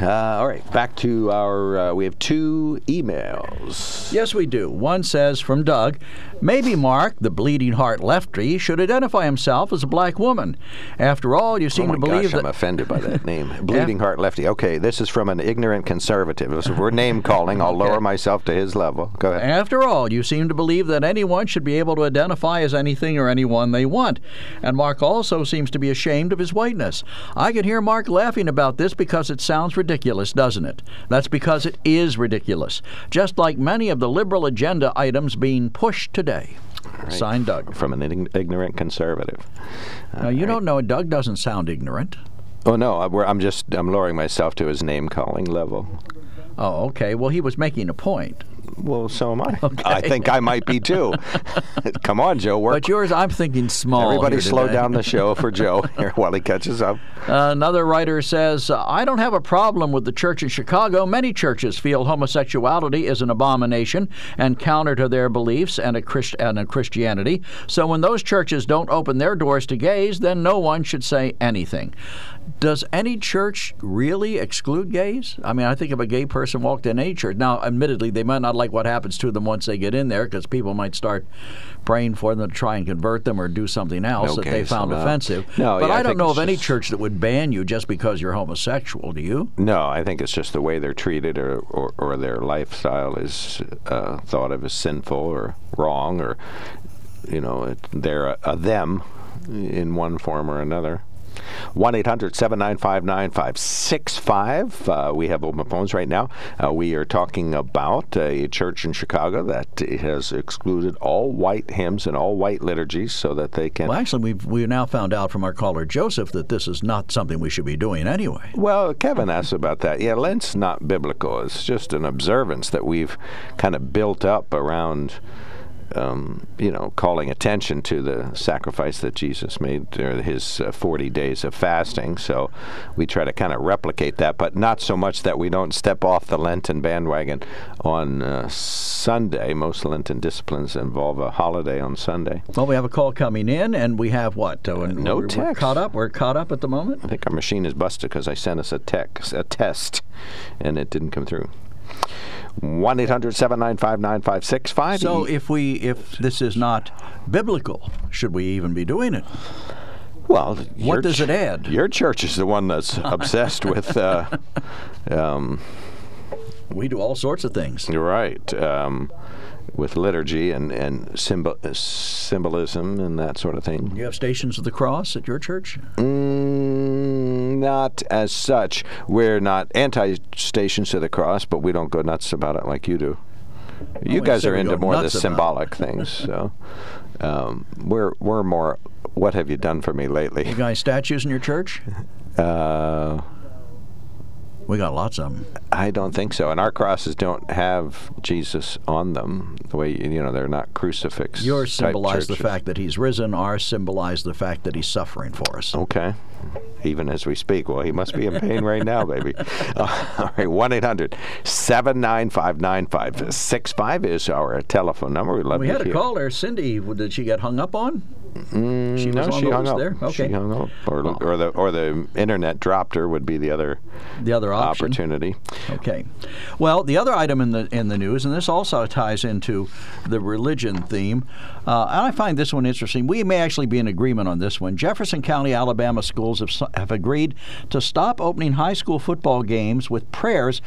Uh, all right, back to our. Uh, we have two emails.
Yes, we do. One says from Doug, maybe Mark, the bleeding heart lefty, should identify himself as a black woman. After all, you
Oh
seem
my
to believe
gosh, I'm offended by that name. *laughs* Bleeding Heart Lefty. Okay, this is from an ignorant conservative. If we're name calling, I'll lower myself to his level. Go ahead.
After all, you seem to believe that anyone should be able to identify as anything or anyone they want. And Mark also seems to be ashamed of his whiteness. I can hear Mark laughing about this because it sounds ridiculous, doesn't it? That's because it is ridiculous. Just like many of the liberal agenda items being pushed today. Signed Doug.
From an ignorant conservative.
Now, you don't know, Doug doesn't sound ignorant.
Oh no, I'm just I'm lowering myself to his name calling level.
Oh, okay. Well, he was making a point.
Well, so am I. I think I might be too. *laughs* Come on, Joe. Work.
But yours, I'm thinking small.
Everybody,
here
slow
today.
down the show for Joe *laughs* here while he catches up.
Another writer says, I don't have a problem with the church in Chicago. Many churches feel homosexuality is an abomination and counter to their beliefs and a, Christ- and a Christianity. So when those churches don't open their doors to gays, then no one should say anything. Does any church really exclude gays? I mean, I think if a gay person walked in any church, now, admittedly, they might not like what happens to them once they get in there because people might start praying for them to try and convert them or do something else that they
so
found offensive.
No,
but
yeah,
I
I
don't know of any
just-
church that would ban you just because you're homosexual. Do you?
No, I think it's just the way they're treated, or or, or their lifestyle is uh, thought of as sinful or wrong, or you know, it, they're a, a them in one form or another. 1 800 795 9565. Uh, We have open phones right now. Uh, we are talking about a church in Chicago that has excluded all white hymns and all white liturgies so that they can.
Well, actually, we've we now found out from our caller Joseph that this is not something we should be doing anyway.
Well, Kevin asked about that. Yeah, Lent's not biblical. It's just an observance that we've kind of built up around, um, you know, calling attention to the sacrifice that Jesus made, or his uh, 40 days of fasting. So we try to kind of replicate that, but not so much that we don't step off the Lenten bandwagon on uh, Sunday. Most Lenten disciplines involve a holiday on Sunday.
Well, we have a call coming in, and we have what? Uh,
no
we're, We're
text.
caught up. We're caught up at the moment.
I think our machine is busted because I sent us a text, a test, and it didn't come through. One 9565
So, if we if this is not biblical, should we even be doing it?
well,
what does
ch-
it add?
Your church is the one that's *laughs* obsessed with. Uh, *laughs* um,
We do all sorts of things.
you're right. Um, with liturgy and and symbol, symbolism and that sort of thing.
You have stations of the cross at your church.
Mm, not as such. We're not anti stations to the cross, but we don't go nuts about it like you do. You guys are into more of the
nuts about it.
symbolic things, so um, we're we're more. What have you done for me lately?
You guys statues in your church? *laughs*
Uh,
We got lots of them.
I don't think so. And our crosses don't have Jesus on them. The way you know they're not crucifix.
Yours symbolize the fact that he's risen. Ours symbolize the fact that he's suffering for us.
Okay. Even as we speak. Well, he must be in pain right now, baby. *laughs* Uh, all right. 1 800 795 9565 is our telephone number. We'd love
we had a caller, Cindy. Did she get hung up on?
Mm,
She was
no, she hung up.
there? Okay.
She hung up. Or, or, the, or the internet dropped her would be the other
The other option.
opportunity.
Okay. Well, the other item in the in the news, and this also ties into the religion theme, uh, and I find this one interesting. We may actually be in agreement on this one. Jefferson County, Alabama schools have, have agreed to stop opening high school football games with prayers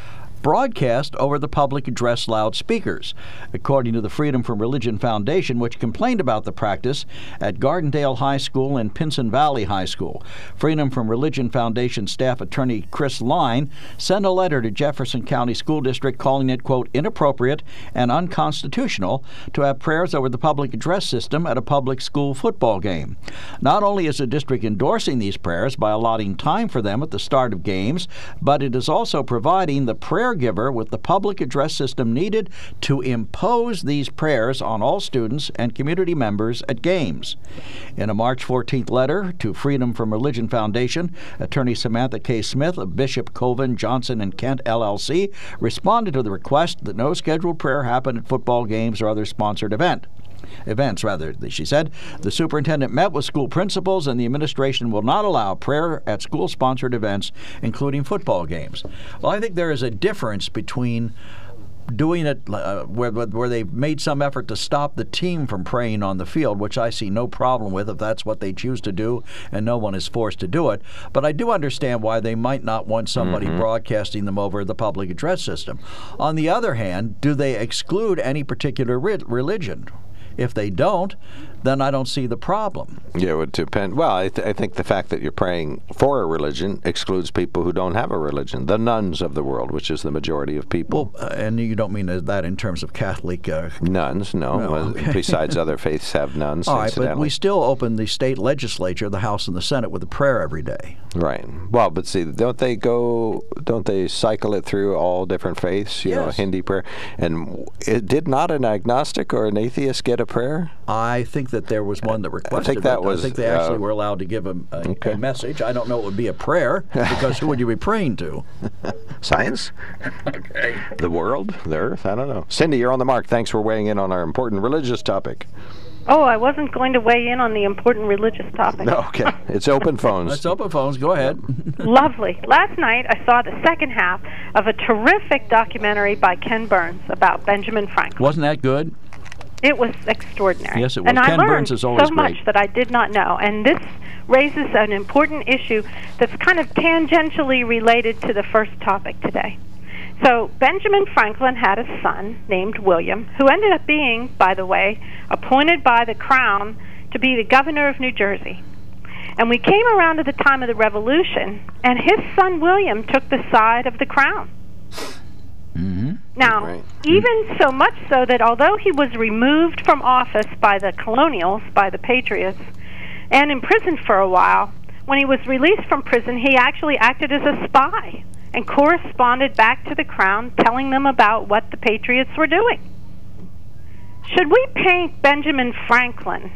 broadcast over the public address loudspeakers, according to the Freedom from Religion Foundation, which complained about the practice at Gardendale High School and Pinson Valley High School. Freedom from Religion Foundation staff attorney Chris Line sent a letter to Jefferson County School District calling it, quote, inappropriate and unconstitutional to have prayers over the public address system at a public school football game. Not only is the district endorsing these prayers by allotting time for them at the start of games, but it is also providing the prayer giver with the public address system needed to impose these prayers on all students and community members at games. In a March 14th letter to Freedom from Religion Foundation, attorney Samantha K. Smith of Bishop Colvin Johnson and Kent LLC responded to the request that no scheduled prayer happen at football games or other sponsored event events, rather, she said. The superintendent met with school principals, and the administration will not allow prayer at school sponsored events, including football games. Well, I think there is a difference between doing it uh, where, where they've made some effort to stop the team from praying on the field, which I see no problem with if that's what they choose to do and no one is forced to do it. But I do understand why they might not want somebody broadcasting them over the public address system. On the other hand, do they exclude any particular re- religion? If they don't, then I don't see the problem.
Yeah, it would depend. Well, I, th- I think the fact that you're praying for a religion excludes people who don't have a religion, the nuns of the world, which is the majority of people.
Uh, and you don't mean that in terms of Catholic. Uh,
nuns, no.
No,
Well,
okay.
Besides, other *laughs* faiths have nuns.
all right, but we still open the state legislature, the House and the Senate, with a prayer every day.
Right. Well, but see, don't they go? Don't they cycle it through all different faiths? You know,
Yes.
Hindi prayer. And it, did not an agnostic or an atheist get a prayer?
I think that there was one that requested.
I think that
it.
was,
I think they actually
uh,
were allowed to give a, a,
okay.
a message. I don't know it would be a prayer because who would you be praying to? *laughs*
Science? okay. The world? The earth? I don't know. Cindy, you're on the mark. Thanks for weighing in on our important religious topic.
Oh, I wasn't going to weigh in on the important religious topic.
Okay. It's open *laughs* phones.
Let's open phones. Go ahead. *laughs*
Lovely. Last night I saw the second half of a terrific documentary by Ken Burns about Benjamin Franklin.
Wasn't that good?
It was extraordinary.
Yes, it was.
And I learned
Burns is always
so much that I did not know. And this raises an important issue that's kind of tangentially related to the first topic today. So, Benjamin Franklin had a son named William, who ended up being, by the way, appointed by the Crown to be the governor of New Jersey. And we came around to the time of the Revolution, and his son William took the side of the Crown. Mm-hmm. Now,
Right.
even so much so that although he was removed from office by the colonials, by the Patriots, and imprisoned for a while, when he was released from prison, he actually acted as a spy and corresponded back to the crown, telling them about what the Patriots were doing. Should we paint Benjamin Franklin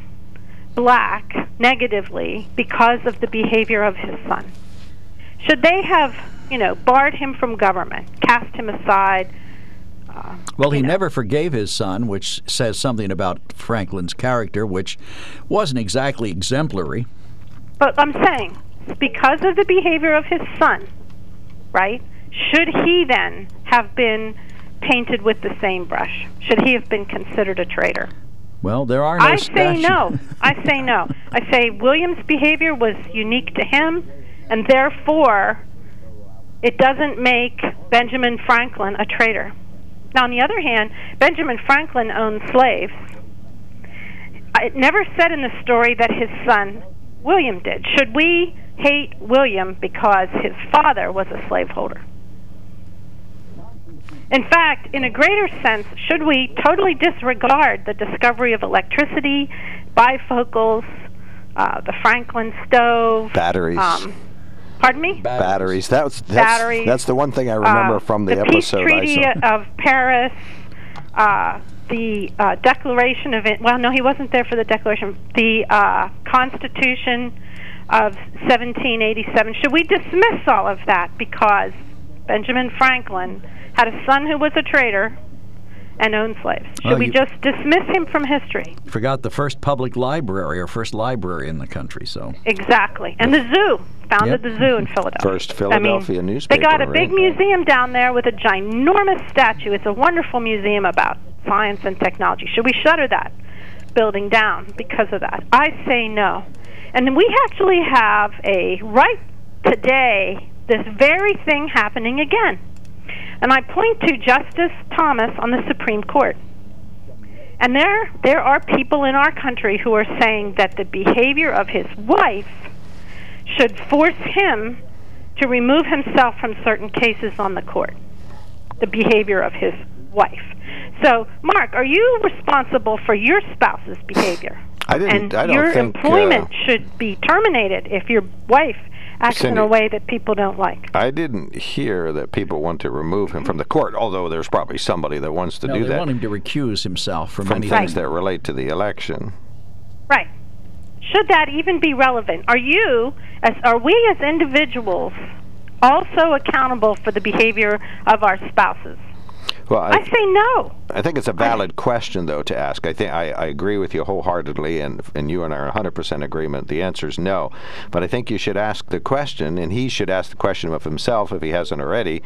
black negatively because of the behavior of his son? Should they have, you know, barred him from government, cast him aside? Uh,
Well, he
know?
never forgave his son, which says something about Franklin's character, which wasn't exactly exemplary.
But I'm saying, because of the behavior of his son, right? Should he then have been painted with the same brush? Should he have been considered a traitor?
Well, there are no
I say no. *laughs* I say no. I say William's behavior was unique to him, and therefore it doesn't make Benjamin Franklin a traitor. Now, on the other hand, Benjamin Franklin owned slaves. It never said in the story that his son William did. Should we hate William because his father was a slaveholder? In fact, in a greater sense, should we totally disregard the discovery of electricity, bifocals, uh, the Franklin stove,
Batteries.
Um, pardon me.
Batteries. That's that's,
Batteries.
that's the one thing I remember
Uh,
from the,
the
episode
Peace Treaty of Paris, uh, the uh, Declaration of it. Well, no, he wasn't there for the Declaration. The uh, Constitution of 1787. Should we dismiss all of that because Benjamin Franklin had a son who was a traitor and owned slaves? Should
Well,
we just dismiss him from history?
Forgot the first public library or first library in the country. So
Exactly. And the zoo. Founded
Yep.
the zoo in Philadelphia.
First Philadelphia
I mean,
newspaper,
They got a big
right?
museum down there with a ginormous statue. It's a wonderful museum about science and technology. Should we shutter that building down because of that? I say no. And we actually have a right today this very thing happening again. And I point to Justice Thomas on the Supreme Court. And there there are people in our country who are saying that the behavior of his wife should force him to remove himself from certain cases on the court. The behavior of his wife. So, Mark, are you responsible for your spouse's behavior?
I didn't.
and
I don't
your
think.
employment
uh,
should be terminated if your wife acts in a way that people don't like.
I didn't hear that people want to remove him from the court, although there's probably somebody that wants to
no,
do
they
that
want him to recuse himself from,
from
anything.
things that relate to the election.
Right. Should that even be relevant? Are you, as are we as individuals, also accountable for the behavior of our spouses?
Well,
I say no.
I think it's a valid question, though, to ask. I think I, I agree with you wholeheartedly, and and you and I are 100% agreement. The answer is no, but I think you should ask the question, and he should ask the question of himself if he hasn't already,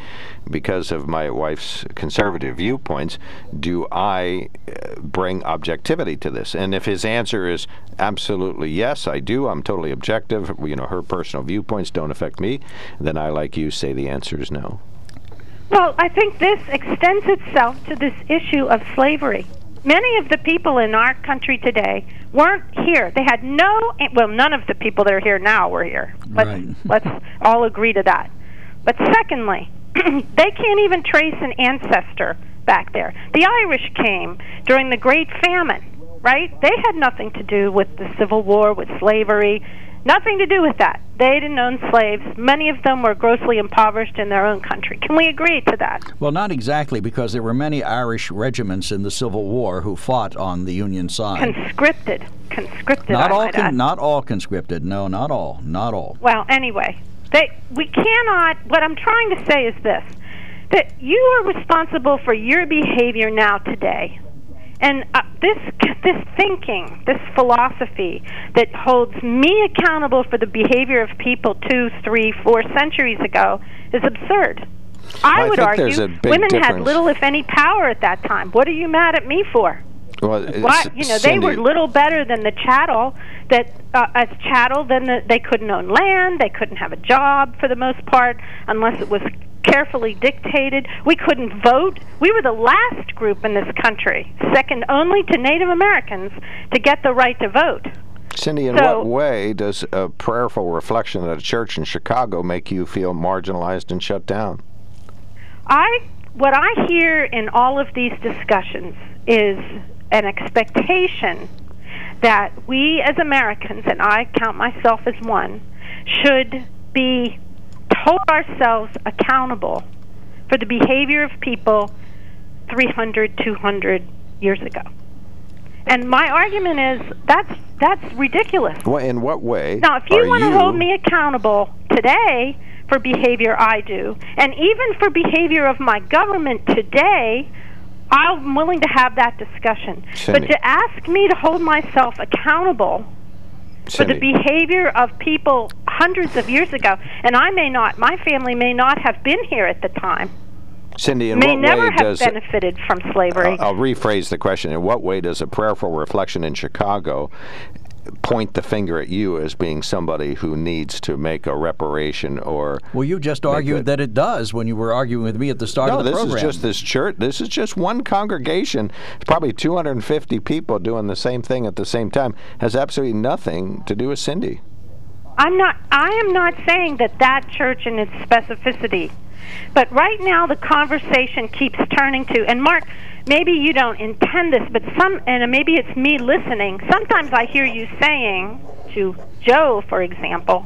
because of my wife's conservative viewpoints. Do I uh, bring objectivity to this? And if his answer is absolutely yes, I do. I'm totally objective. You know, her personal viewpoints don't affect me. Then I, like you, say the answer is no.
Well, I think this extends itself to this issue of slavery. many of the people in our country today weren't here. They had no well, none of the people that are here now were here. Let's
Right. *laughs*
let's all agree to that. But secondly, *clears throat* they can't even trace an ancestor back there. The Irish came during the Great Famine, right? They had nothing to do with the Civil War, with slavery, nothing to do with that. They didn't own slaves. Many of them were grossly impoverished in their own country. Can we agree to that?
Well, not exactly, because there were many Irish regiments in the Civil War who fought on the Union side.
Conscripted, conscripted.
not
I
all, con- not all conscripted. No, not all, not all.
Well, anyway, they we cannot. What I'm trying to say is this: that you are responsible for your behavior now today, and uh, this this thinking, this philosophy that holds me accountable for the behavior of people two, three, four centuries ago is absurd. I
Well, I
would argue
there's a big
women had little, if any, power at that time. What are you mad at me for?
Well,
you know, they were little better than the chattel. That uh, as chattel, then the, they couldn't own land. They couldn't have a job for the most part, unless it was carefully dictated. We couldn't vote. We were the last group in this country, second only to Native Americans, to get the right to vote.
Cindy, in
So-
what way does a prayerful reflection at a church in Chicago make you feel marginalized and shut down?
I what I hear in all of these discussions is an expectation that we as Americans, and I count myself as one, should be hold ourselves accountable for the behavior of people 300, 200 years ago. And my argument is that's that's ridiculous.
Well, in what way?
Now, if you want to hold me accountable today for behavior I do, and even for behavior of my government today, I'm willing to have that discussion.
Cindy.
But to ask me to hold myself accountable for the behavior of people hundreds of years ago, and I may not, my family may not have been here at the time,
Cindy, in
may
what
never
way
have
does
benefited from slavery.
I'll, I'll rephrase the question. In what way does a prayerful reflection in Chicago point the finger at you as being somebody who needs to make a reparation or?
Well, you just argued
it-
that it does when you were arguing with me at the start
No,
of the
this
program.
is just this church. This is just one congregation. It's probably 250 people doing the same thing at the same time. Has absolutely nothing to do with Cindy.
I'm not. I am not saying that that church in its specificity, but right now the conversation keeps turning to. And Mark, maybe you don't intend this, but some, and maybe it's me listening. Sometimes I hear you saying to Joe, for example,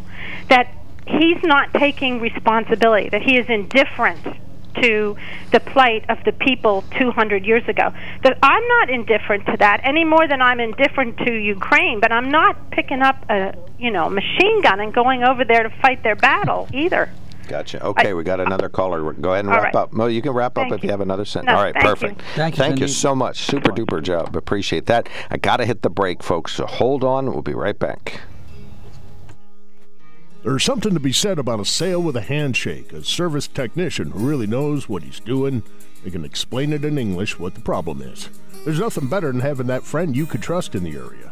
that he's not taking responsibility, that he is indifferent to the plight of the people 200 years ago. That I'm not indifferent to that any more than I'm indifferent to Ukraine, but I'm not picking up a you know machine gun and going over there to fight their battle either.
Gotcha. Okay,
I-
we got another caller. Go ahead and wrap
right.
up. Well, you can wrap up if you
you.
have another sentence.
No,
All right,
thank you.
perfect.
Thank you,
Thank you so much. Super duper job. Appreciate that. I got to hit the break, folks. So hold on. We'll be right back.
There's something to be said about a sale with a handshake, a service technician who really knows what he's doing. They can explain it in English what the problem is. There's nothing better than having that friend you could trust in the area.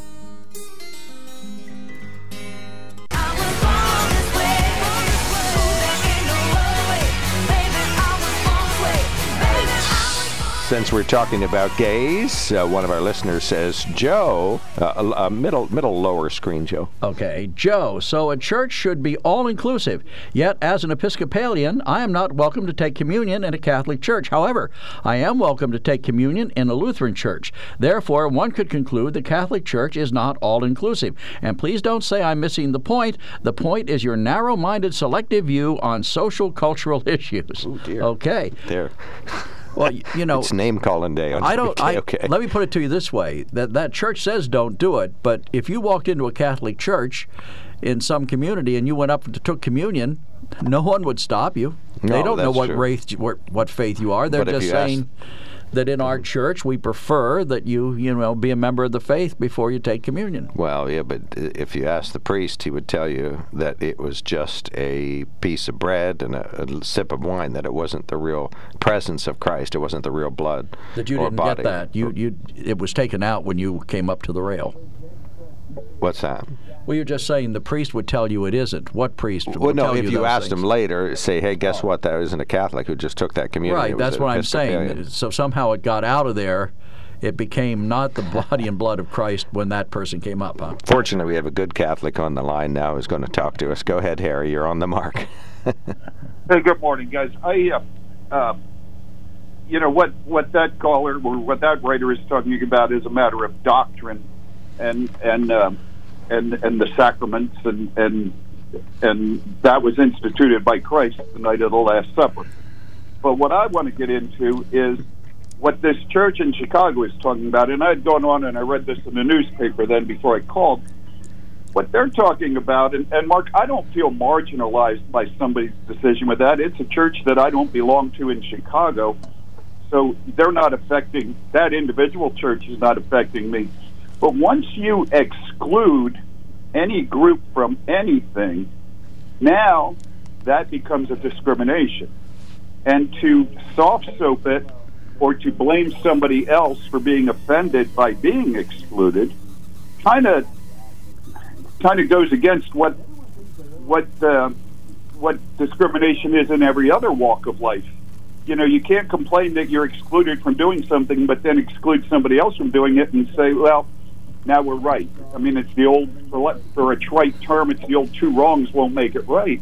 Since we're talking about gays, uh, one of our listeners says, Joe, uh, a middle, middle, lower screen, Joe.
Okay, Joe. So a church should be all inclusive. Yet, as an Episcopalian, I am not welcome to take communion in a Catholic church. However, I am welcome to take communion in a Lutheran church. Therefore, one could conclude the Catholic Church is not all inclusive. And please don't say I'm missing the point. The point is your narrow minded, selective view on social cultural *laughs* issues.
dear.
Okay.
There.
Well, you know,
it's name calling day on
I don't. I,
okay.
Let me put it to you this way: that that church says don't do it, but if you walked into a Catholic church in some community and you went up and took communion, no one would stop you. they don't know what what, what faith you are. They're
But
just
you ask-
saying that in our church we prefer that you you know be a member of the faith before you take communion.
Well, yeah, but if you ask the priest, he would tell you that it was just a piece of bread and a, a sip of wine. That it wasn't the real presence of Christ. It wasn't the real blood
That you didn't
body.
get that. You you it was taken out when you came up to the rail.
What's that?
Well, you're just saying the priest would tell you it isn't. What priest? Would tell you it isn't? Well, no.
If you
those
asked
things?
him later, say, "Hey, guess what? That isn't a Catholic who just took that communion."
Right, that's what I'm saying. So somehow it got out of there. It became not the body and blood of Christ when that person came up, huh?
Fortunately, we have a good Catholic on the line now who's going to talk to us. Go ahead, Harry. You're on the mark. *laughs*
Hey, good morning, guys. I, uh, uh, you know, what what that caller or what that writer is talking about is a matter of doctrine, and and um, and and the sacraments, and and and that was instituted by Christ the night of the Last Supper. But what I want to get into is what this church in Chicago is talking about, and I had gone on and I read this in the newspaper then before I called what they're talking about, and, and Mark, I don't feel marginalized by somebody's decision with that. It's a church that I don't belong to in Chicago, so they're not affecting that individual church is not affecting me. But once you exclude any group from anything, now that becomes a discrimination. And to soft soap it or to blame somebody else for being offended by being excluded kind of kind of goes against what what uh, what discrimination is in every other walk of life. You know, you can't complain that you're excluded from doing something, but then exclude somebody else from doing it and say, "Well, now we're right." I mean, it's the old for, for a trite term, it's the old two wrongs won't make it right.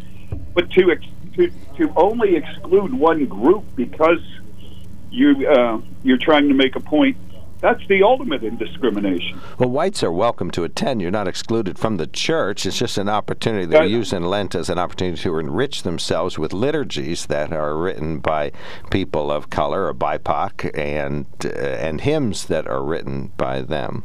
But to ex- to to only exclude one group because you uh, you're trying to make a point, that's the ultimate in discrimination.
Well, whites are welcome to attend. You're not excluded from the church. It's just an opportunity they're using Lent as an opportunity to enrich themselves with liturgies that are written by people of color or BIPOC and uh, and hymns that are written by them.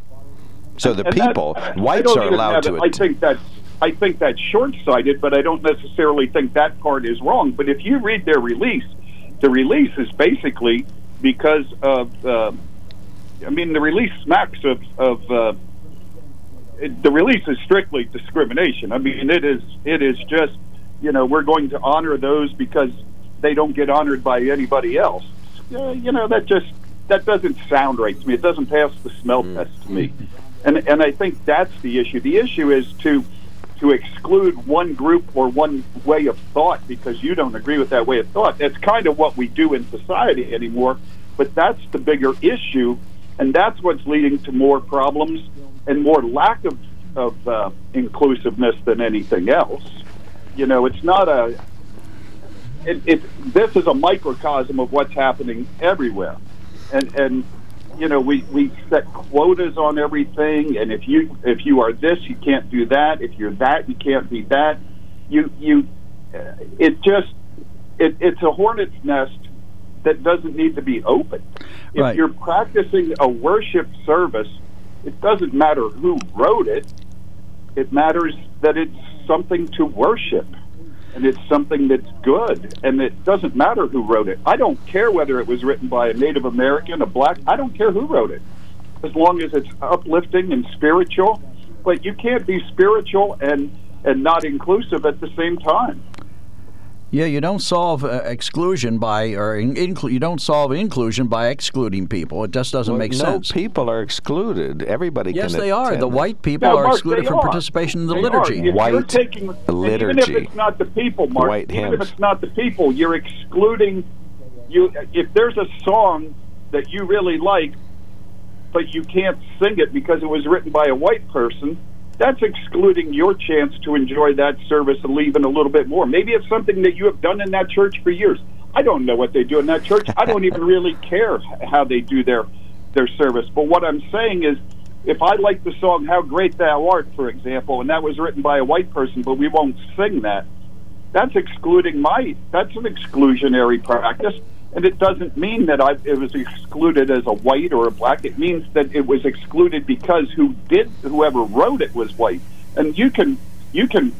So the
And
people,
I
whites are allowed to
it- I think that's I think that's short-sighted, but I don't necessarily think that part is wrong. But if you read their release, the release is basically because of. Uh, I mean, the release smacks of of. Uh, it, the release is strictly discrimination. I mean, it is it is just you know we're going to honor those because they don't get honored by anybody else. Uh, you know that just that doesn't sound right to me. It doesn't pass the smell test to me, and and I think that's the issue. The issue is to to exclude one group or one way of thought because you don't agree with that way of thought. That's kind of what we do in society anymore. But that's the bigger issue, and that's what's leading to more problems and more lack of of uh, inclusiveness than anything else. You know, it's not a. It, it, this is a microcosm of what's happening everywhere, and and you know we, we set quotas on everything, and if you if you are this, you can't do that. If you're that, you can't be that. You you, uh, it just it, it's a hornet's nest that doesn't need to be open. If
Right.
you're practicing a worship service, it doesn't matter who wrote it. It matters that it's something to worship and it's something that's good and it doesn't matter who wrote it. I don't care whether it was written by a Native American, a black, I don't care who wrote it. As long as it's uplifting and spiritual, but you can't be spiritual and and not inclusive at the same time.
Yeah, you don't solve uh, exclusion by or in, inclu- you don't solve inclusion by excluding people. It just doesn't
Well,
make
no
sense.
people are excluded. Everybody
yes,
can
they are. The white people
Now,
are excluded from
are.
participation in the
They
liturgy.
Are. If you're
White
taking, and Even if it's not the people, Mark.
White
even
hymns.
if it's not the people, you're excluding. You if there's a song that you really like, but you can't sing it because it was written by a white person. That's excluding your chance to enjoy that service and leaving a little bit more. Maybe it's something that you have done in that church for years. I don't know what they do in that church. I don't even really *laughs* care how they do their their service. But what I'm saying is, if I like the song "How Great Thou Art," for example, and that was written by a white person, but we won't sing that, that's excluding my. That's an exclusionary practice. And it doesn't mean that I, it was excluded as a white or a black. It means that it was excluded because who did whoever wrote it was white. And you can you can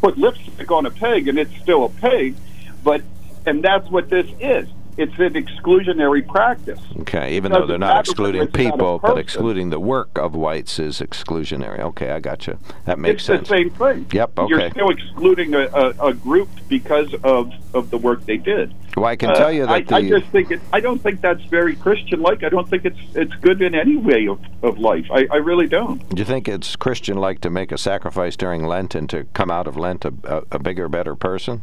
put lipstick on a pig and it's still a pig, but and that's what this is. It's an exclusionary practice.
Okay, even though they're not excluding
it's not
people, but excluding the work of whites is exclusionary. Okay, I got you. That makes
it's
sense.
the same thing.
Yep, okay.
You're still excluding a, a, a group because of, of the work they did.
Well, I can
Uh,
tell you that
I,
the
I just think it. I don't think that's very Christian-like. I don't think it's it's good in any way of, of life. I, I really don't.
Do you think it's Christian-like to make a sacrifice during Lent and to come out of Lent a, a, a bigger, better person?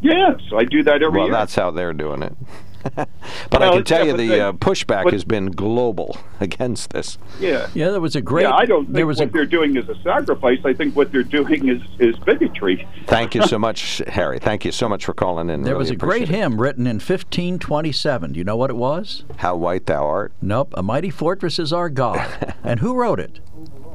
Yes, I do that every
well,
year.
that's how they're doing it. *laughs* but I can tell
yeah,
you the
they-
uh, pushback
but-
has been global *laughs* against this.
yeah.
Yeah, there was a great.
yeah, I don't
there
think
was
what
a
they're doing is a sacrifice. I think what they're doing is, is bigotry.
Thank you *laughs* so much, Harry. Thank you so much for calling in.
there
Really
was a great
it.
hymn written in 1527. Do you know what it was?
How white thou art,
Nope. A mighty fortress is our God. and who wrote it?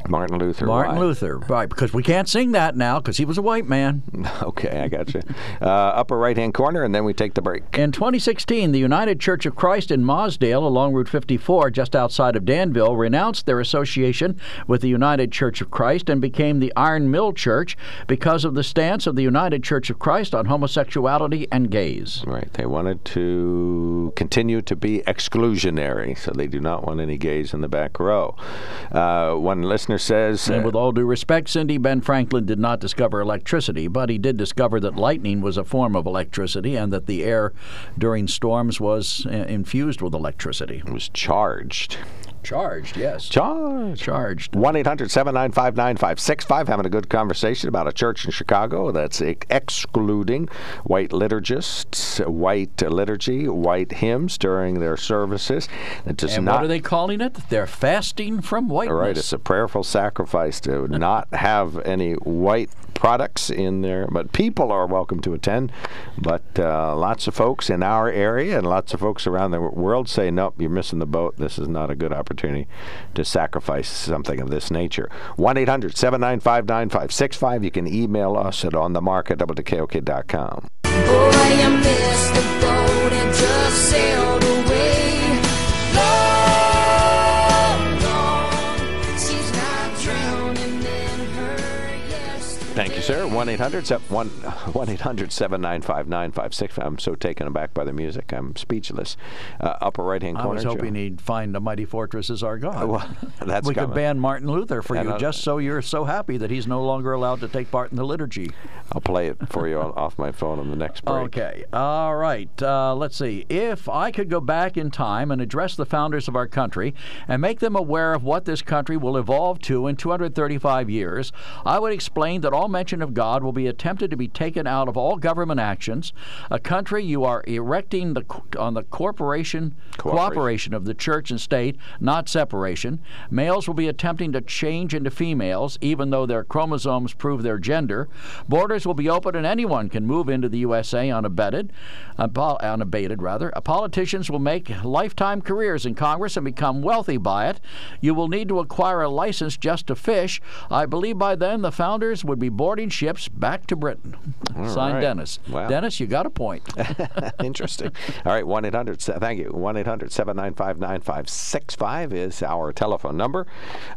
Martin Luther.
Martin? Luther. Right, because we can't sing that now because he was a white man. *laughs*
Okay, I got you. Uh, upper right-hand corner, and then we take the break.
In 2016, the United Church of Christ in Mausdale along Route 54, just outside of Danville, renounced their association with the United Church of Christ and became the Iron Mill Church because of the stance of the United Church of Christ on homosexuality and gays.
Right. They wanted to continue to be exclusionary, so they do not want any gays in the back row. Uh, one listener says,
And
uh,
with all due respect, Cindy, Ben Franklin did not discover electricity, but he did discover that lightning was a form of electricity and that the air during storms was uh, infused with electricity.
It was charged.
Charged, yes.
Charged.
Charged.
1 800 795 9565. Having a good conversation about a church in Chicago that's ex- excluding white liturgists, white liturgy, white hymns during their services. It does
And
not.
what are they calling it? They're fasting from whiteness.
All right, it's a prayerful sacrifice to not have any white products in there, but people are welcome to attend. But uh, lots of folks in our area and lots of folks around the world say, nope, you're missing the boat. This is not a good opportunity to sacrifice something of this nature. 1 800 795 9565. You can email us at onthemark at wkok.com.
Boy,
you, sir. 1 800 *laughs* 795 9565. I'm so taken aback by the music. I'm speechless. Uh, upper right hand corner.
I was
Joe.
hoping he'd find a mighty fortress as our God.
Well, *laughs* that's
we could ban Martin Luther for
And,
you
uh,
just so you're so happy that he's no longer allowed to take part in the liturgy.
I'll play it for you on- off my phone on the next break.
Okay. All right. Uh, let's see. If I could go back in time and address the founders of our country and make them aware of what this country will evolve to in 235 years, I would explain that all mention of God will be attempted to be taken out of all government actions. A country you are erecting the, on the corporation
Cooperation.
cooperation of the church and state, not separation. Males will be attempting to change into females, even though their chromosomes prove their gender. Borders will be open, and anyone can move into the USA unabated, unabated rather. Politicians will make lifetime careers in Congress and become wealthy by it. You will need to acquire a license just to fish. I believe by then the founders would be boarding ships back to Britain. Signed,
right.
Dennis.
Wow.
Dennis, you got a point. *laughs*
Interesting. All right, 1 800, thank you. 1 800 795 9565 is our telephone number.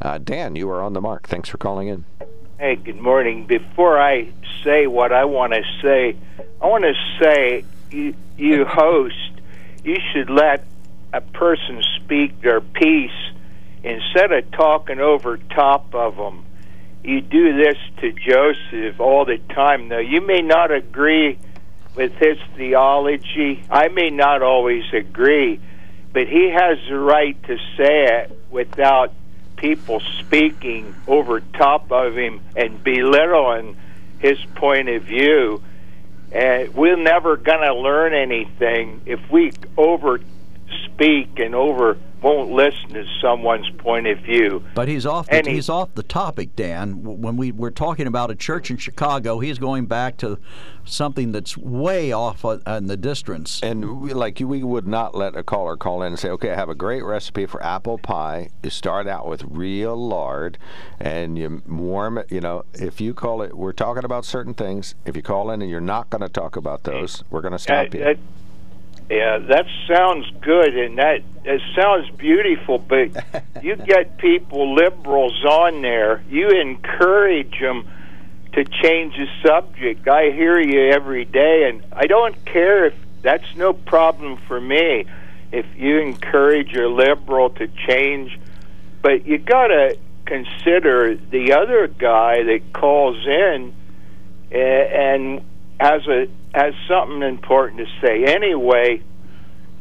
Uh, Dan, you are on the mark. Thanks for calling in.
Hey, good morning. Before I say what I want to say, I want to say, you, you host, you should let a person speak their piece instead of talking over top of them. You do this to Joseph all the time. Now, you may not agree with his theology. I may not always agree, but he has the right to say it without people speaking over top of him and belittling his point of view. And we're never going to learn anything if we over speak and over won't listen to someone's point of view.
But he's off. The,
Any-
he's off the topic, Dan. When we were talking about a church in Chicago, he's going back to something that's way off on, on the distance.
And we, like we would not let a caller call in and say, "Okay, I have a great recipe for apple pie. You start out with real lard, and you warm it. You know, if you call it, we're talking about certain things. If you call in and you're not going to talk about those, we're going to stop
Uh,
you."
uh, Yeah, that sounds good, and that it sounds beautiful. But *laughs* you get people, liberals, on there. You encourage them to change the subject. I hear you every day, and I don't care if that's no problem for me. If you encourage your liberal to change, but you got to consider the other guy that calls in and has a has something important to say. Anyway,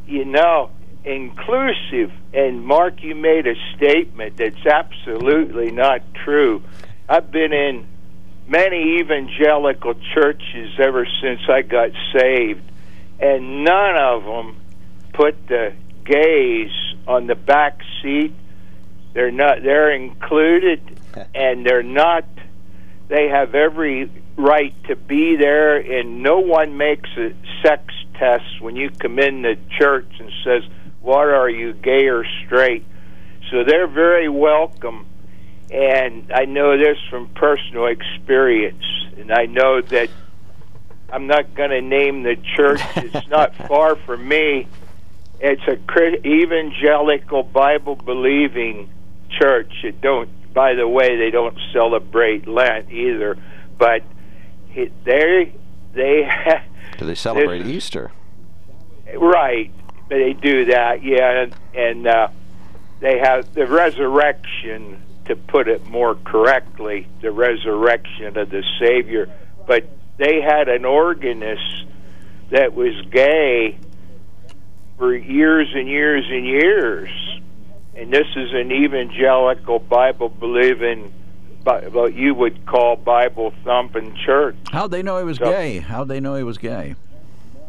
you know, inclusive. And Mark, you made a statement that's absolutely not true. I've been in many evangelical churches ever since I got saved, and none of them put the gays on the back seat. They're not. They're included, *laughs* and they're not. They have every right to be there, and no one makes a sex test when you come in the church and says, "What are you, gay or straight?" So they're very welcome, and I know this from personal experience, and I know that I'm not going to name the church. *laughs* It's not far from me. It's a evangelical Bible believing church. It don't. By the way, they don't celebrate Lent either, but it, they they *laughs*
Do they celebrate Easter?
right. They do that, yeah, and, and uh, they have the resurrection. To put it more correctly, the resurrection of the Savior. But they had an organist that was gay for years and years and years. And this is an evangelical Bible believing, what you would call Bible thumping church.
How'd they know he was
So-
gay? How'd they know he was gay?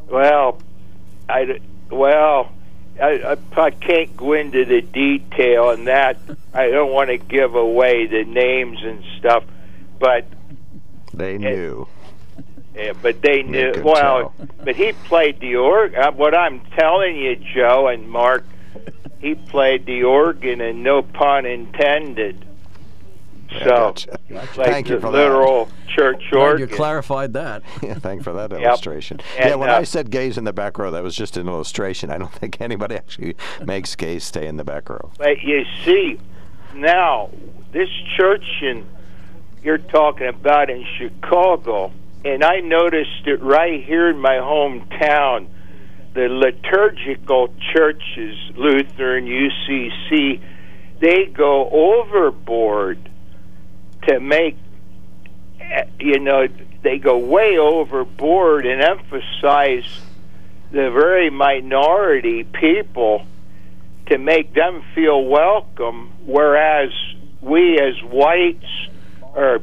Well, I well, I, I, I can't go into the detail on that. I don't want to give away the names and stuff, but
They knew.
yeah, but they
They
knew.
could
Well,
tell.
but he played the organ. Uh, what I'm telling you, Joe and Mark, he played the organ, and no pun intended.
I
So,
gotcha.
like
Thank you
the
for
literal church
Glad you clarified that.
that. *laughs* Yeah, thank you for that
Yep.
illustration. yeah, when
uh,
I said gays in the back row, that was just an illustration. I don't *laughs* think anybody actually makes gays stay in the back row.
But you see, now this church in you're talking about in Chicago, and I noticed it right here in my hometown. The liturgical churches, Lutheran, UCC, they go overboard to make, eh, you know, they go way overboard and emphasize the very minority people to make them feel welcome, whereas we as whites are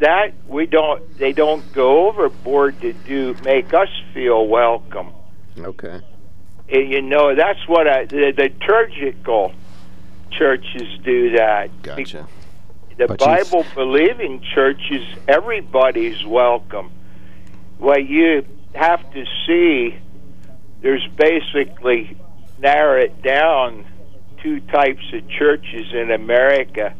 that we don't they don't go overboard to do make us feel welcome.
Okay.
Eh, You know that's what I, the, liturgical churches do that.
Gotcha.
The
But
Bible believing churches, everybody's welcome. What you have to see, there's basically narrow it down two types of churches in America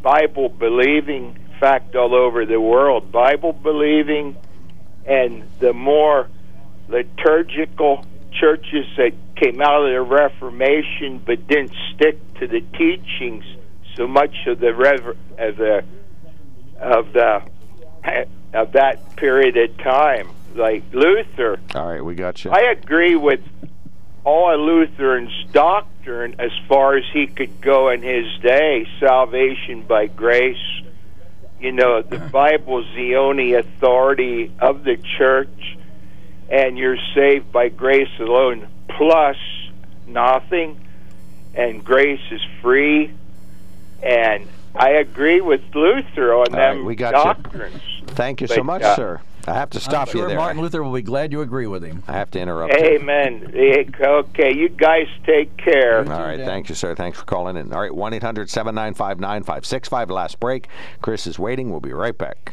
Bible believing, in fact, all over the world, Bible believing, and the more liturgical churches that came out of the Reformation but didn't stick to the teachings so much of the rever- of the of the of that period of time, like Luther.
All right, we got you.
I agree with all of Luther's doctrine as far as he could go in his day. Salvation by grace. You know, the uh-huh. Bible's the only authority of the church, and you're saved by grace alone, plus nothing, and grace is free. And I agree with Luther on
All right,
them
we got you.
doctrines.
Thank you
But,
so much,
uh,
sir. I have to stop
I'm sure
you there.
Martin Luther will be glad you agree with him.
I have to interrupt you.
Amen. Okay, you guys take care.
All right, thank you, sir. Thanks for calling in. All right, 1 800 795 9565. Last break. Chris is waiting. We'll be right back.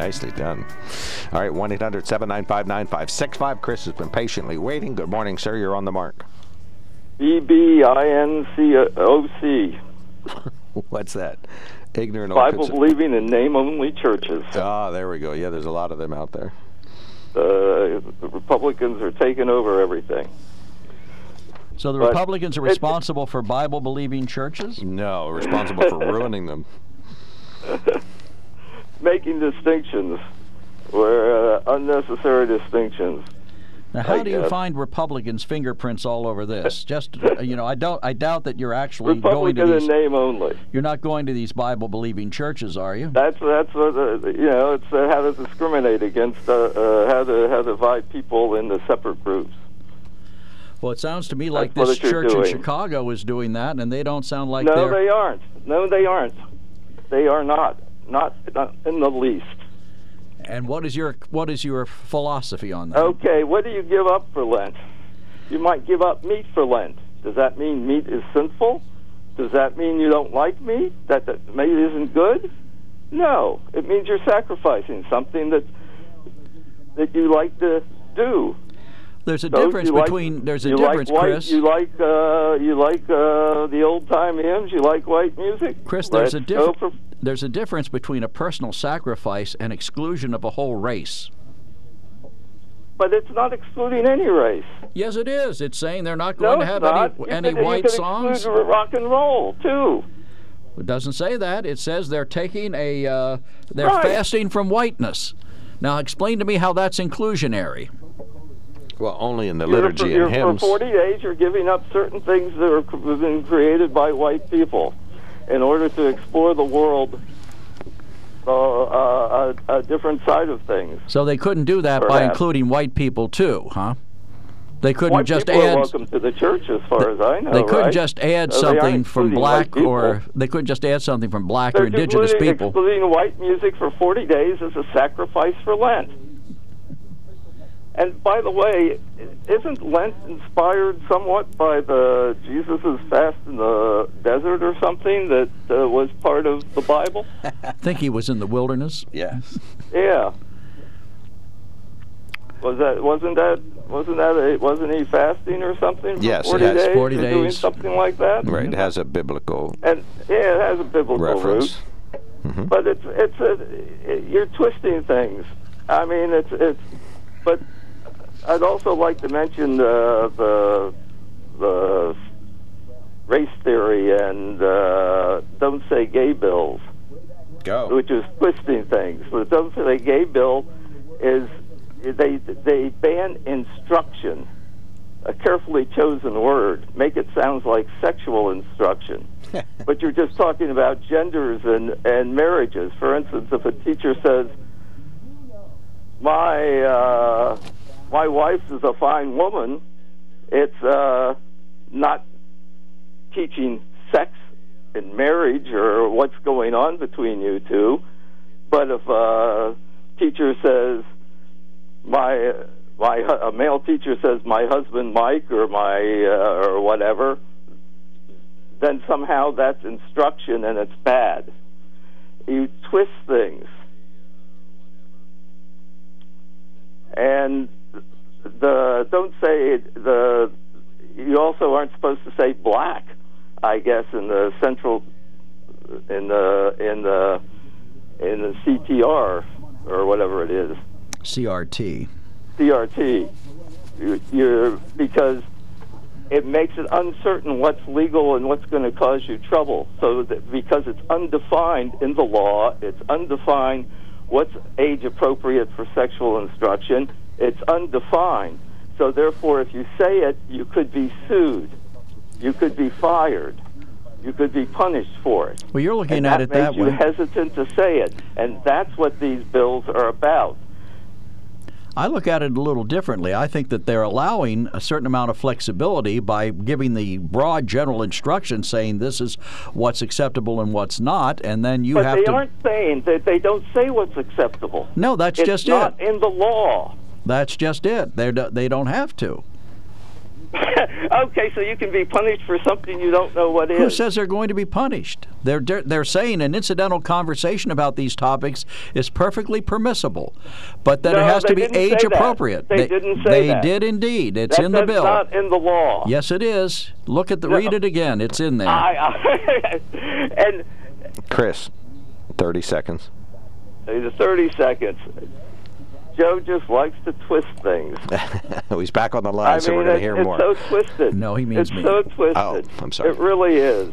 nicely done. All right, 1 800 795 9565. Chris has been patiently waiting. Good morning, sir. You're on the mark.
E B I N C O C. *laughs*
What's that? Ignorant.
Bible
old
believing and name only churches.
Ah, there we go. Yeah, there's a lot of them out there.
Uh, the Republicans are taking over everything.
So the
But
Republicans are
it-
responsible for Bible believing churches?
No, responsible for *laughs* ruining them. *laughs*
Making distinctions where uh, unnecessary distinctions.
Now, how
I
do you find Republicans' fingerprints all over this? *laughs* Just uh, you know, I don't. I doubt that you're actually going to
Republican in
these.
name only.
You're not going to these Bible believing churches, are you?
That's that's what uh, you know. It's uh, how to discriminate against uh, uh, how to how to divide people into separate groups.
Well, it sounds to me like
what
this church in. Chicago is doing that, and they don't sound like
no,
they're.
they aren't. No, they aren't. They are not. Not, not in the least.
And what is your what is your philosophy on that?
Okay, what do you give up for Lent? You might give up meat for Lent. Does that mean meat is sinful? Does that mean you don't like meat? That, that meat isn't good? No, it means you're sacrificing something that that you like to do.
There's a
So
difference
you like-
between there's a difference,
like white,
Chris.
You like uh, you like uh, the old time hymns. You like white music.
Chris, there's a
Let's go
difference.
for
There's a difference between a personal sacrifice and exclusion of a whole race.
but it's not excluding any race.
Yes, it is. It's saying they're not going
No,
to have
not.
any
You
any
could-
white
you could
songs.
exclude rock and roll too.
It doesn't say that. It says they're taking a uh, they're
Right.
fasting from whiteness. Now, explain to me how that's inclusionary.
Well, only in the
You're
liturgy
for, you're,
and hymns.
For 40 days, you're giving up certain things that are, have been created by white people in order to explore the world, uh, uh, a, a different side of things.
So they couldn't do that by including white people too, huh? They couldn't
white
just
people are
add.
welcome to the church, as far as I know.
They couldn't
right?
just add
So
something from black or they couldn't just add something from black
They're
or indigenous
excluding,
people.
excluding white music for 40 days as a sacrifice for Lent. And by the way, isn't Lent inspired somewhat by the Jesus' fast in the desert or something that uh, was part of the Bible?
I *laughs* think he was in the wilderness.
Yeah.
Yeah. Was that wasn't that wasn't that a, wasn't he fasting or something? For
Yes, it
40
has
days,
40
or doing something like that.
Right. It has a biblical
And yeah, it has a biblical
reference.
root. But it's it's a it, you're twisting things. I mean, it's it's. But I'd also like to mention uh, the the race theory and uh, don't say gay bills,
Go.
which is twisting things. The don't say gay bill is they they ban instruction, a carefully chosen word, make it sound like sexual instruction *laughs* but you're just talking about genders and, and marriages. For instance, if a teacher says, "My uh, my wife is a fine woman," it's uh, not teaching sex and marriage or what's going on between you two. But if a teacher says, "My my a male teacher says my husband Mike or my uh, or whatever," then somehow that's instruction and it's bad. You twist things. And the don't say the you also aren't supposed to say black, I guess in the central in the in the in the CTR or whatever it is.
CRT.
CRT. You- You're because it makes it uncertain what's legal and what's going to cause you trouble. So that because it's undefined in the law, it's undefined what's age appropriate for sexual instruction. It's undefined. So therefore, if you say it, you could be sued, you could be fired, you could be punished for it.
Well, you're looking
and
at
that
it
makes
that
you
way.
hesitant to say it, and that's what these bills are about.
I look at it a little differently. I think that they're allowing a certain amount of flexibility by giving the broad general instruction saying this is what's acceptable and what's not, and then you
but
have
they
to.
aren't saying that they don't say what's acceptable.
No, that's
it's
just
not
it.
in the law.
That's just it. They they don't have to. *laughs*
okay, so you can be punished for something you don't know what
Who
is.
says they're going to be punished? They're they're they're saying an incidental conversation about these topics is perfectly permissible, but that
No,
it has to
they
be
didn't say
age
that.
appropriate.
They didn't say
They
that.
did indeed. It's
That-
in the
that's
bill.
not in the law.
Yes, it is. Look at the
No.
read it again. It's in there.
I, I, *laughs* and
Chris, 30 seconds.
the 30 seconds. Joe just likes to twist things. *laughs*
Oh, he's back on the line,
I
so
mean,
we're going to hear
it's
more.
so twisted.
No, he means
it's
me.
so twisted.
Oh, I'm sorry.
It really is.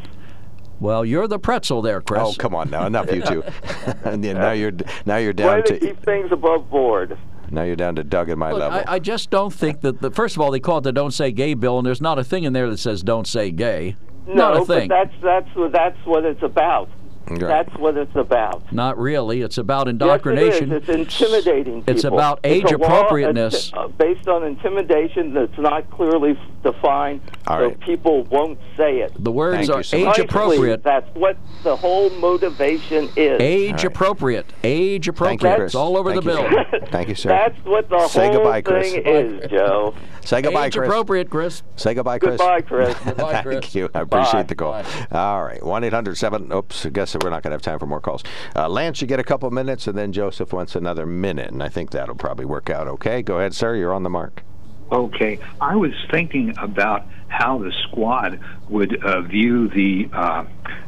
Well, you're the pretzel there, Chris.
Oh, come on now, enough you two. *laughs* and then now you're now you're
Way
down
to
to
keep things above board.
now you're down to Doug and my
Look,
level.
I, I just don't think that. The, first of all, they call it the "Don't Say Gay" bill, and there's not a thing in there that says "Don't say gay."
No,
not a thing.
but that's that's that's what it's about.
Right.
That's what it's about.
Not really. It's about indoctrination.
Yes, it is. It's intimidating people.
It's about
It's
age
a law,
appropriateness.
uh, based on intimidation that's not clearly defined,
All
so people won't say it.
The words
Thank
are
so
age
much.
Appropriate.
That's what the whole motivation is.
Age
All right.
appropriate. Age
Thank
appropriate.
you,
It's all over
Thank
the
you,
bill.
sir. *laughs* Thank you, sir.
That's what the
Say
whole
goodbye, Chris.
thing is, Joe. *laughs*
Say goodbye,
Age
Chris.
appropriate, Chris.
Say goodbye, Chris.
Goodbye, Chris. *laughs*
Goodbye,
Thank
Chris.
you. I appreciate
Bye.
the call.
Bye.
All right. 1 800 7. Oops. I guess we're not going to have time for more calls. Uh, Lance, you get a couple minutes, and then Joseph wants another minute, and I think that'll probably work out okay. Go ahead, sir. You're on the mark.
Okay, I was thinking about how the squad would uh, view the uh,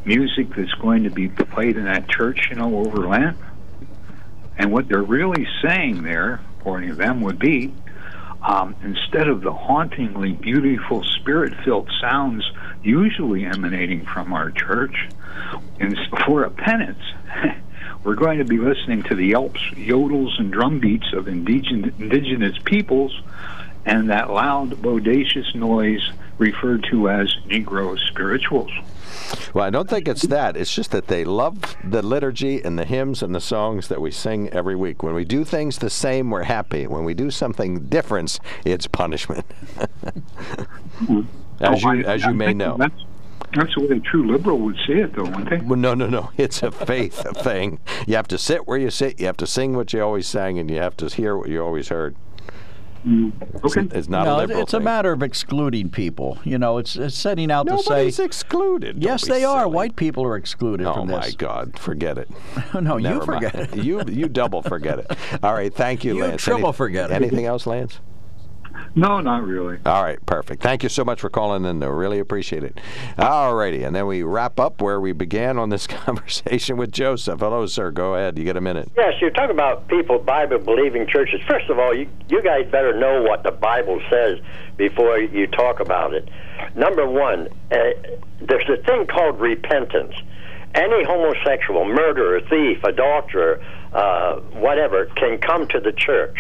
music that's going to be played in that church, you know, over Lent. And what they're really saying there, according to them, would be um, instead of the hauntingly beautiful, spirit filled sounds usually emanating from our church, and for a penance, *laughs* we're going to be listening to the yelps, yodels, and drum beats of indigen- indigenous peoples and that loud, bodacious noise referred to as Negro spirituals.
Well, I don't think it's that. It's just that they love the liturgy and the hymns and the songs that we sing every week. When we do things the same, we're happy. When we do something different, it's punishment. *laughs* as
Oh,
you
I-
as you
I
may know.
That's, that's the way a true liberal would say it, though, wouldn't they?
Well, no, no, no. *laughs* It's a faith thing. You have to sit where you sit. You have to sing what you always sang, and you have to hear what you always heard.
Mm, okay.
It's not
no,
a
it-
liberal
it's a matter of excluding people. You know, it's, it's setting out to say.
Nobody's excluded. Don't
Yes,
be
they are. White people are excluded
Oh
from
my
this.
God! Forget it. *laughs*
no, you forget
mind.
it.
You you double forget it. All right. Thank you,
You
Lance.
triple forget it.
Anything else, Lance?
No, not really.
All right, perfect. Thank you so much for calling in. though. Really appreciate it. All righty, and then we wrap up where we began on this *laughs* conversation with Joseph. Hello, sir. Go ahead. You get a minute.
Yes, you're talking about people Bible believing churches. First of all, you you guys better know what the Bible says before you talk about it. Number one, uh, there's a thing called repentance. Any homosexual, murderer, thief, adulterer, uh, whatever, can come to the church,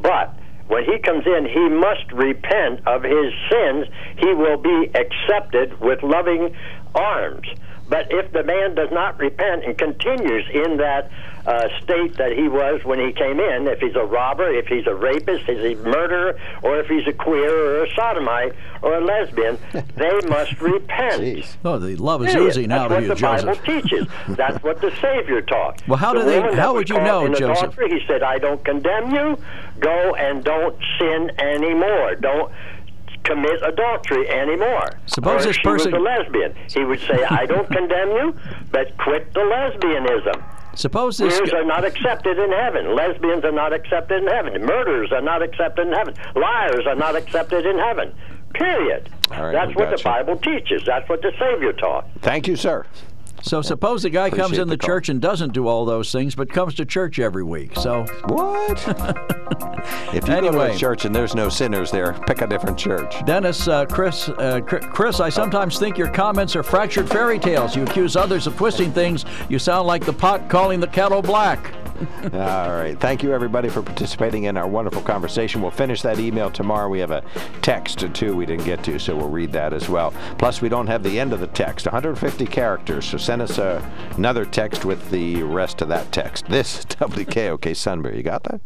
but when he comes in, he must repent of his sins. He will be accepted with loving arms. But if the man does not repent and continues in that uh, state that he was when he came in, if he's a robber, if he's a rapist, if he's a murderer, or if he's a queer or a sodomite or a lesbian, *laughs* they must repent. Jeez.
Oh, the love is
Period.
oozing
That's
out
what
of you,
the Bible teaches. That's what the Savior taught. *laughs*
Well, how
The
do they-
woman
how would you know, Joseph?
adultery, He said, "I don't condemn you. Go and don't sin anymore. Don't." Commit adultery anymore.
Suppose
or
this
she
person-
was a lesbian. He would say, "I don't *laughs* condemn you, but quit the lesbianism."
Suppose this.
Queers are not accepted in heaven. Lesbians are not accepted in heaven. Murderers are not accepted in heaven. Liars are not accepted in heaven. Period.
Right,
That's what the
you.
Bible teaches. That's what the Savior taught.
Thank you, sir.
So suppose the guy comes in the,
the
church and doesn't do all those things, but comes to church every week. So
What? *laughs* if you go to a church and there's no sinners there, pick a different church.
Dennis, uh, Chris, uh, Chris, I sometimes think your comments are fractured fairy tales. You accuse others of twisting things. You sound like the pot calling the kettle black. *laughs*
All right. Thank you, everybody, for participating in our wonderful conversation. We'll finish that email tomorrow. We have a text, too, we didn't get to, so we'll read that as well. Plus, we don't have the end of the text 150 characters, so send us uh, another text with the rest of that text. This *laughs* is WKOK Sunbury. You got that?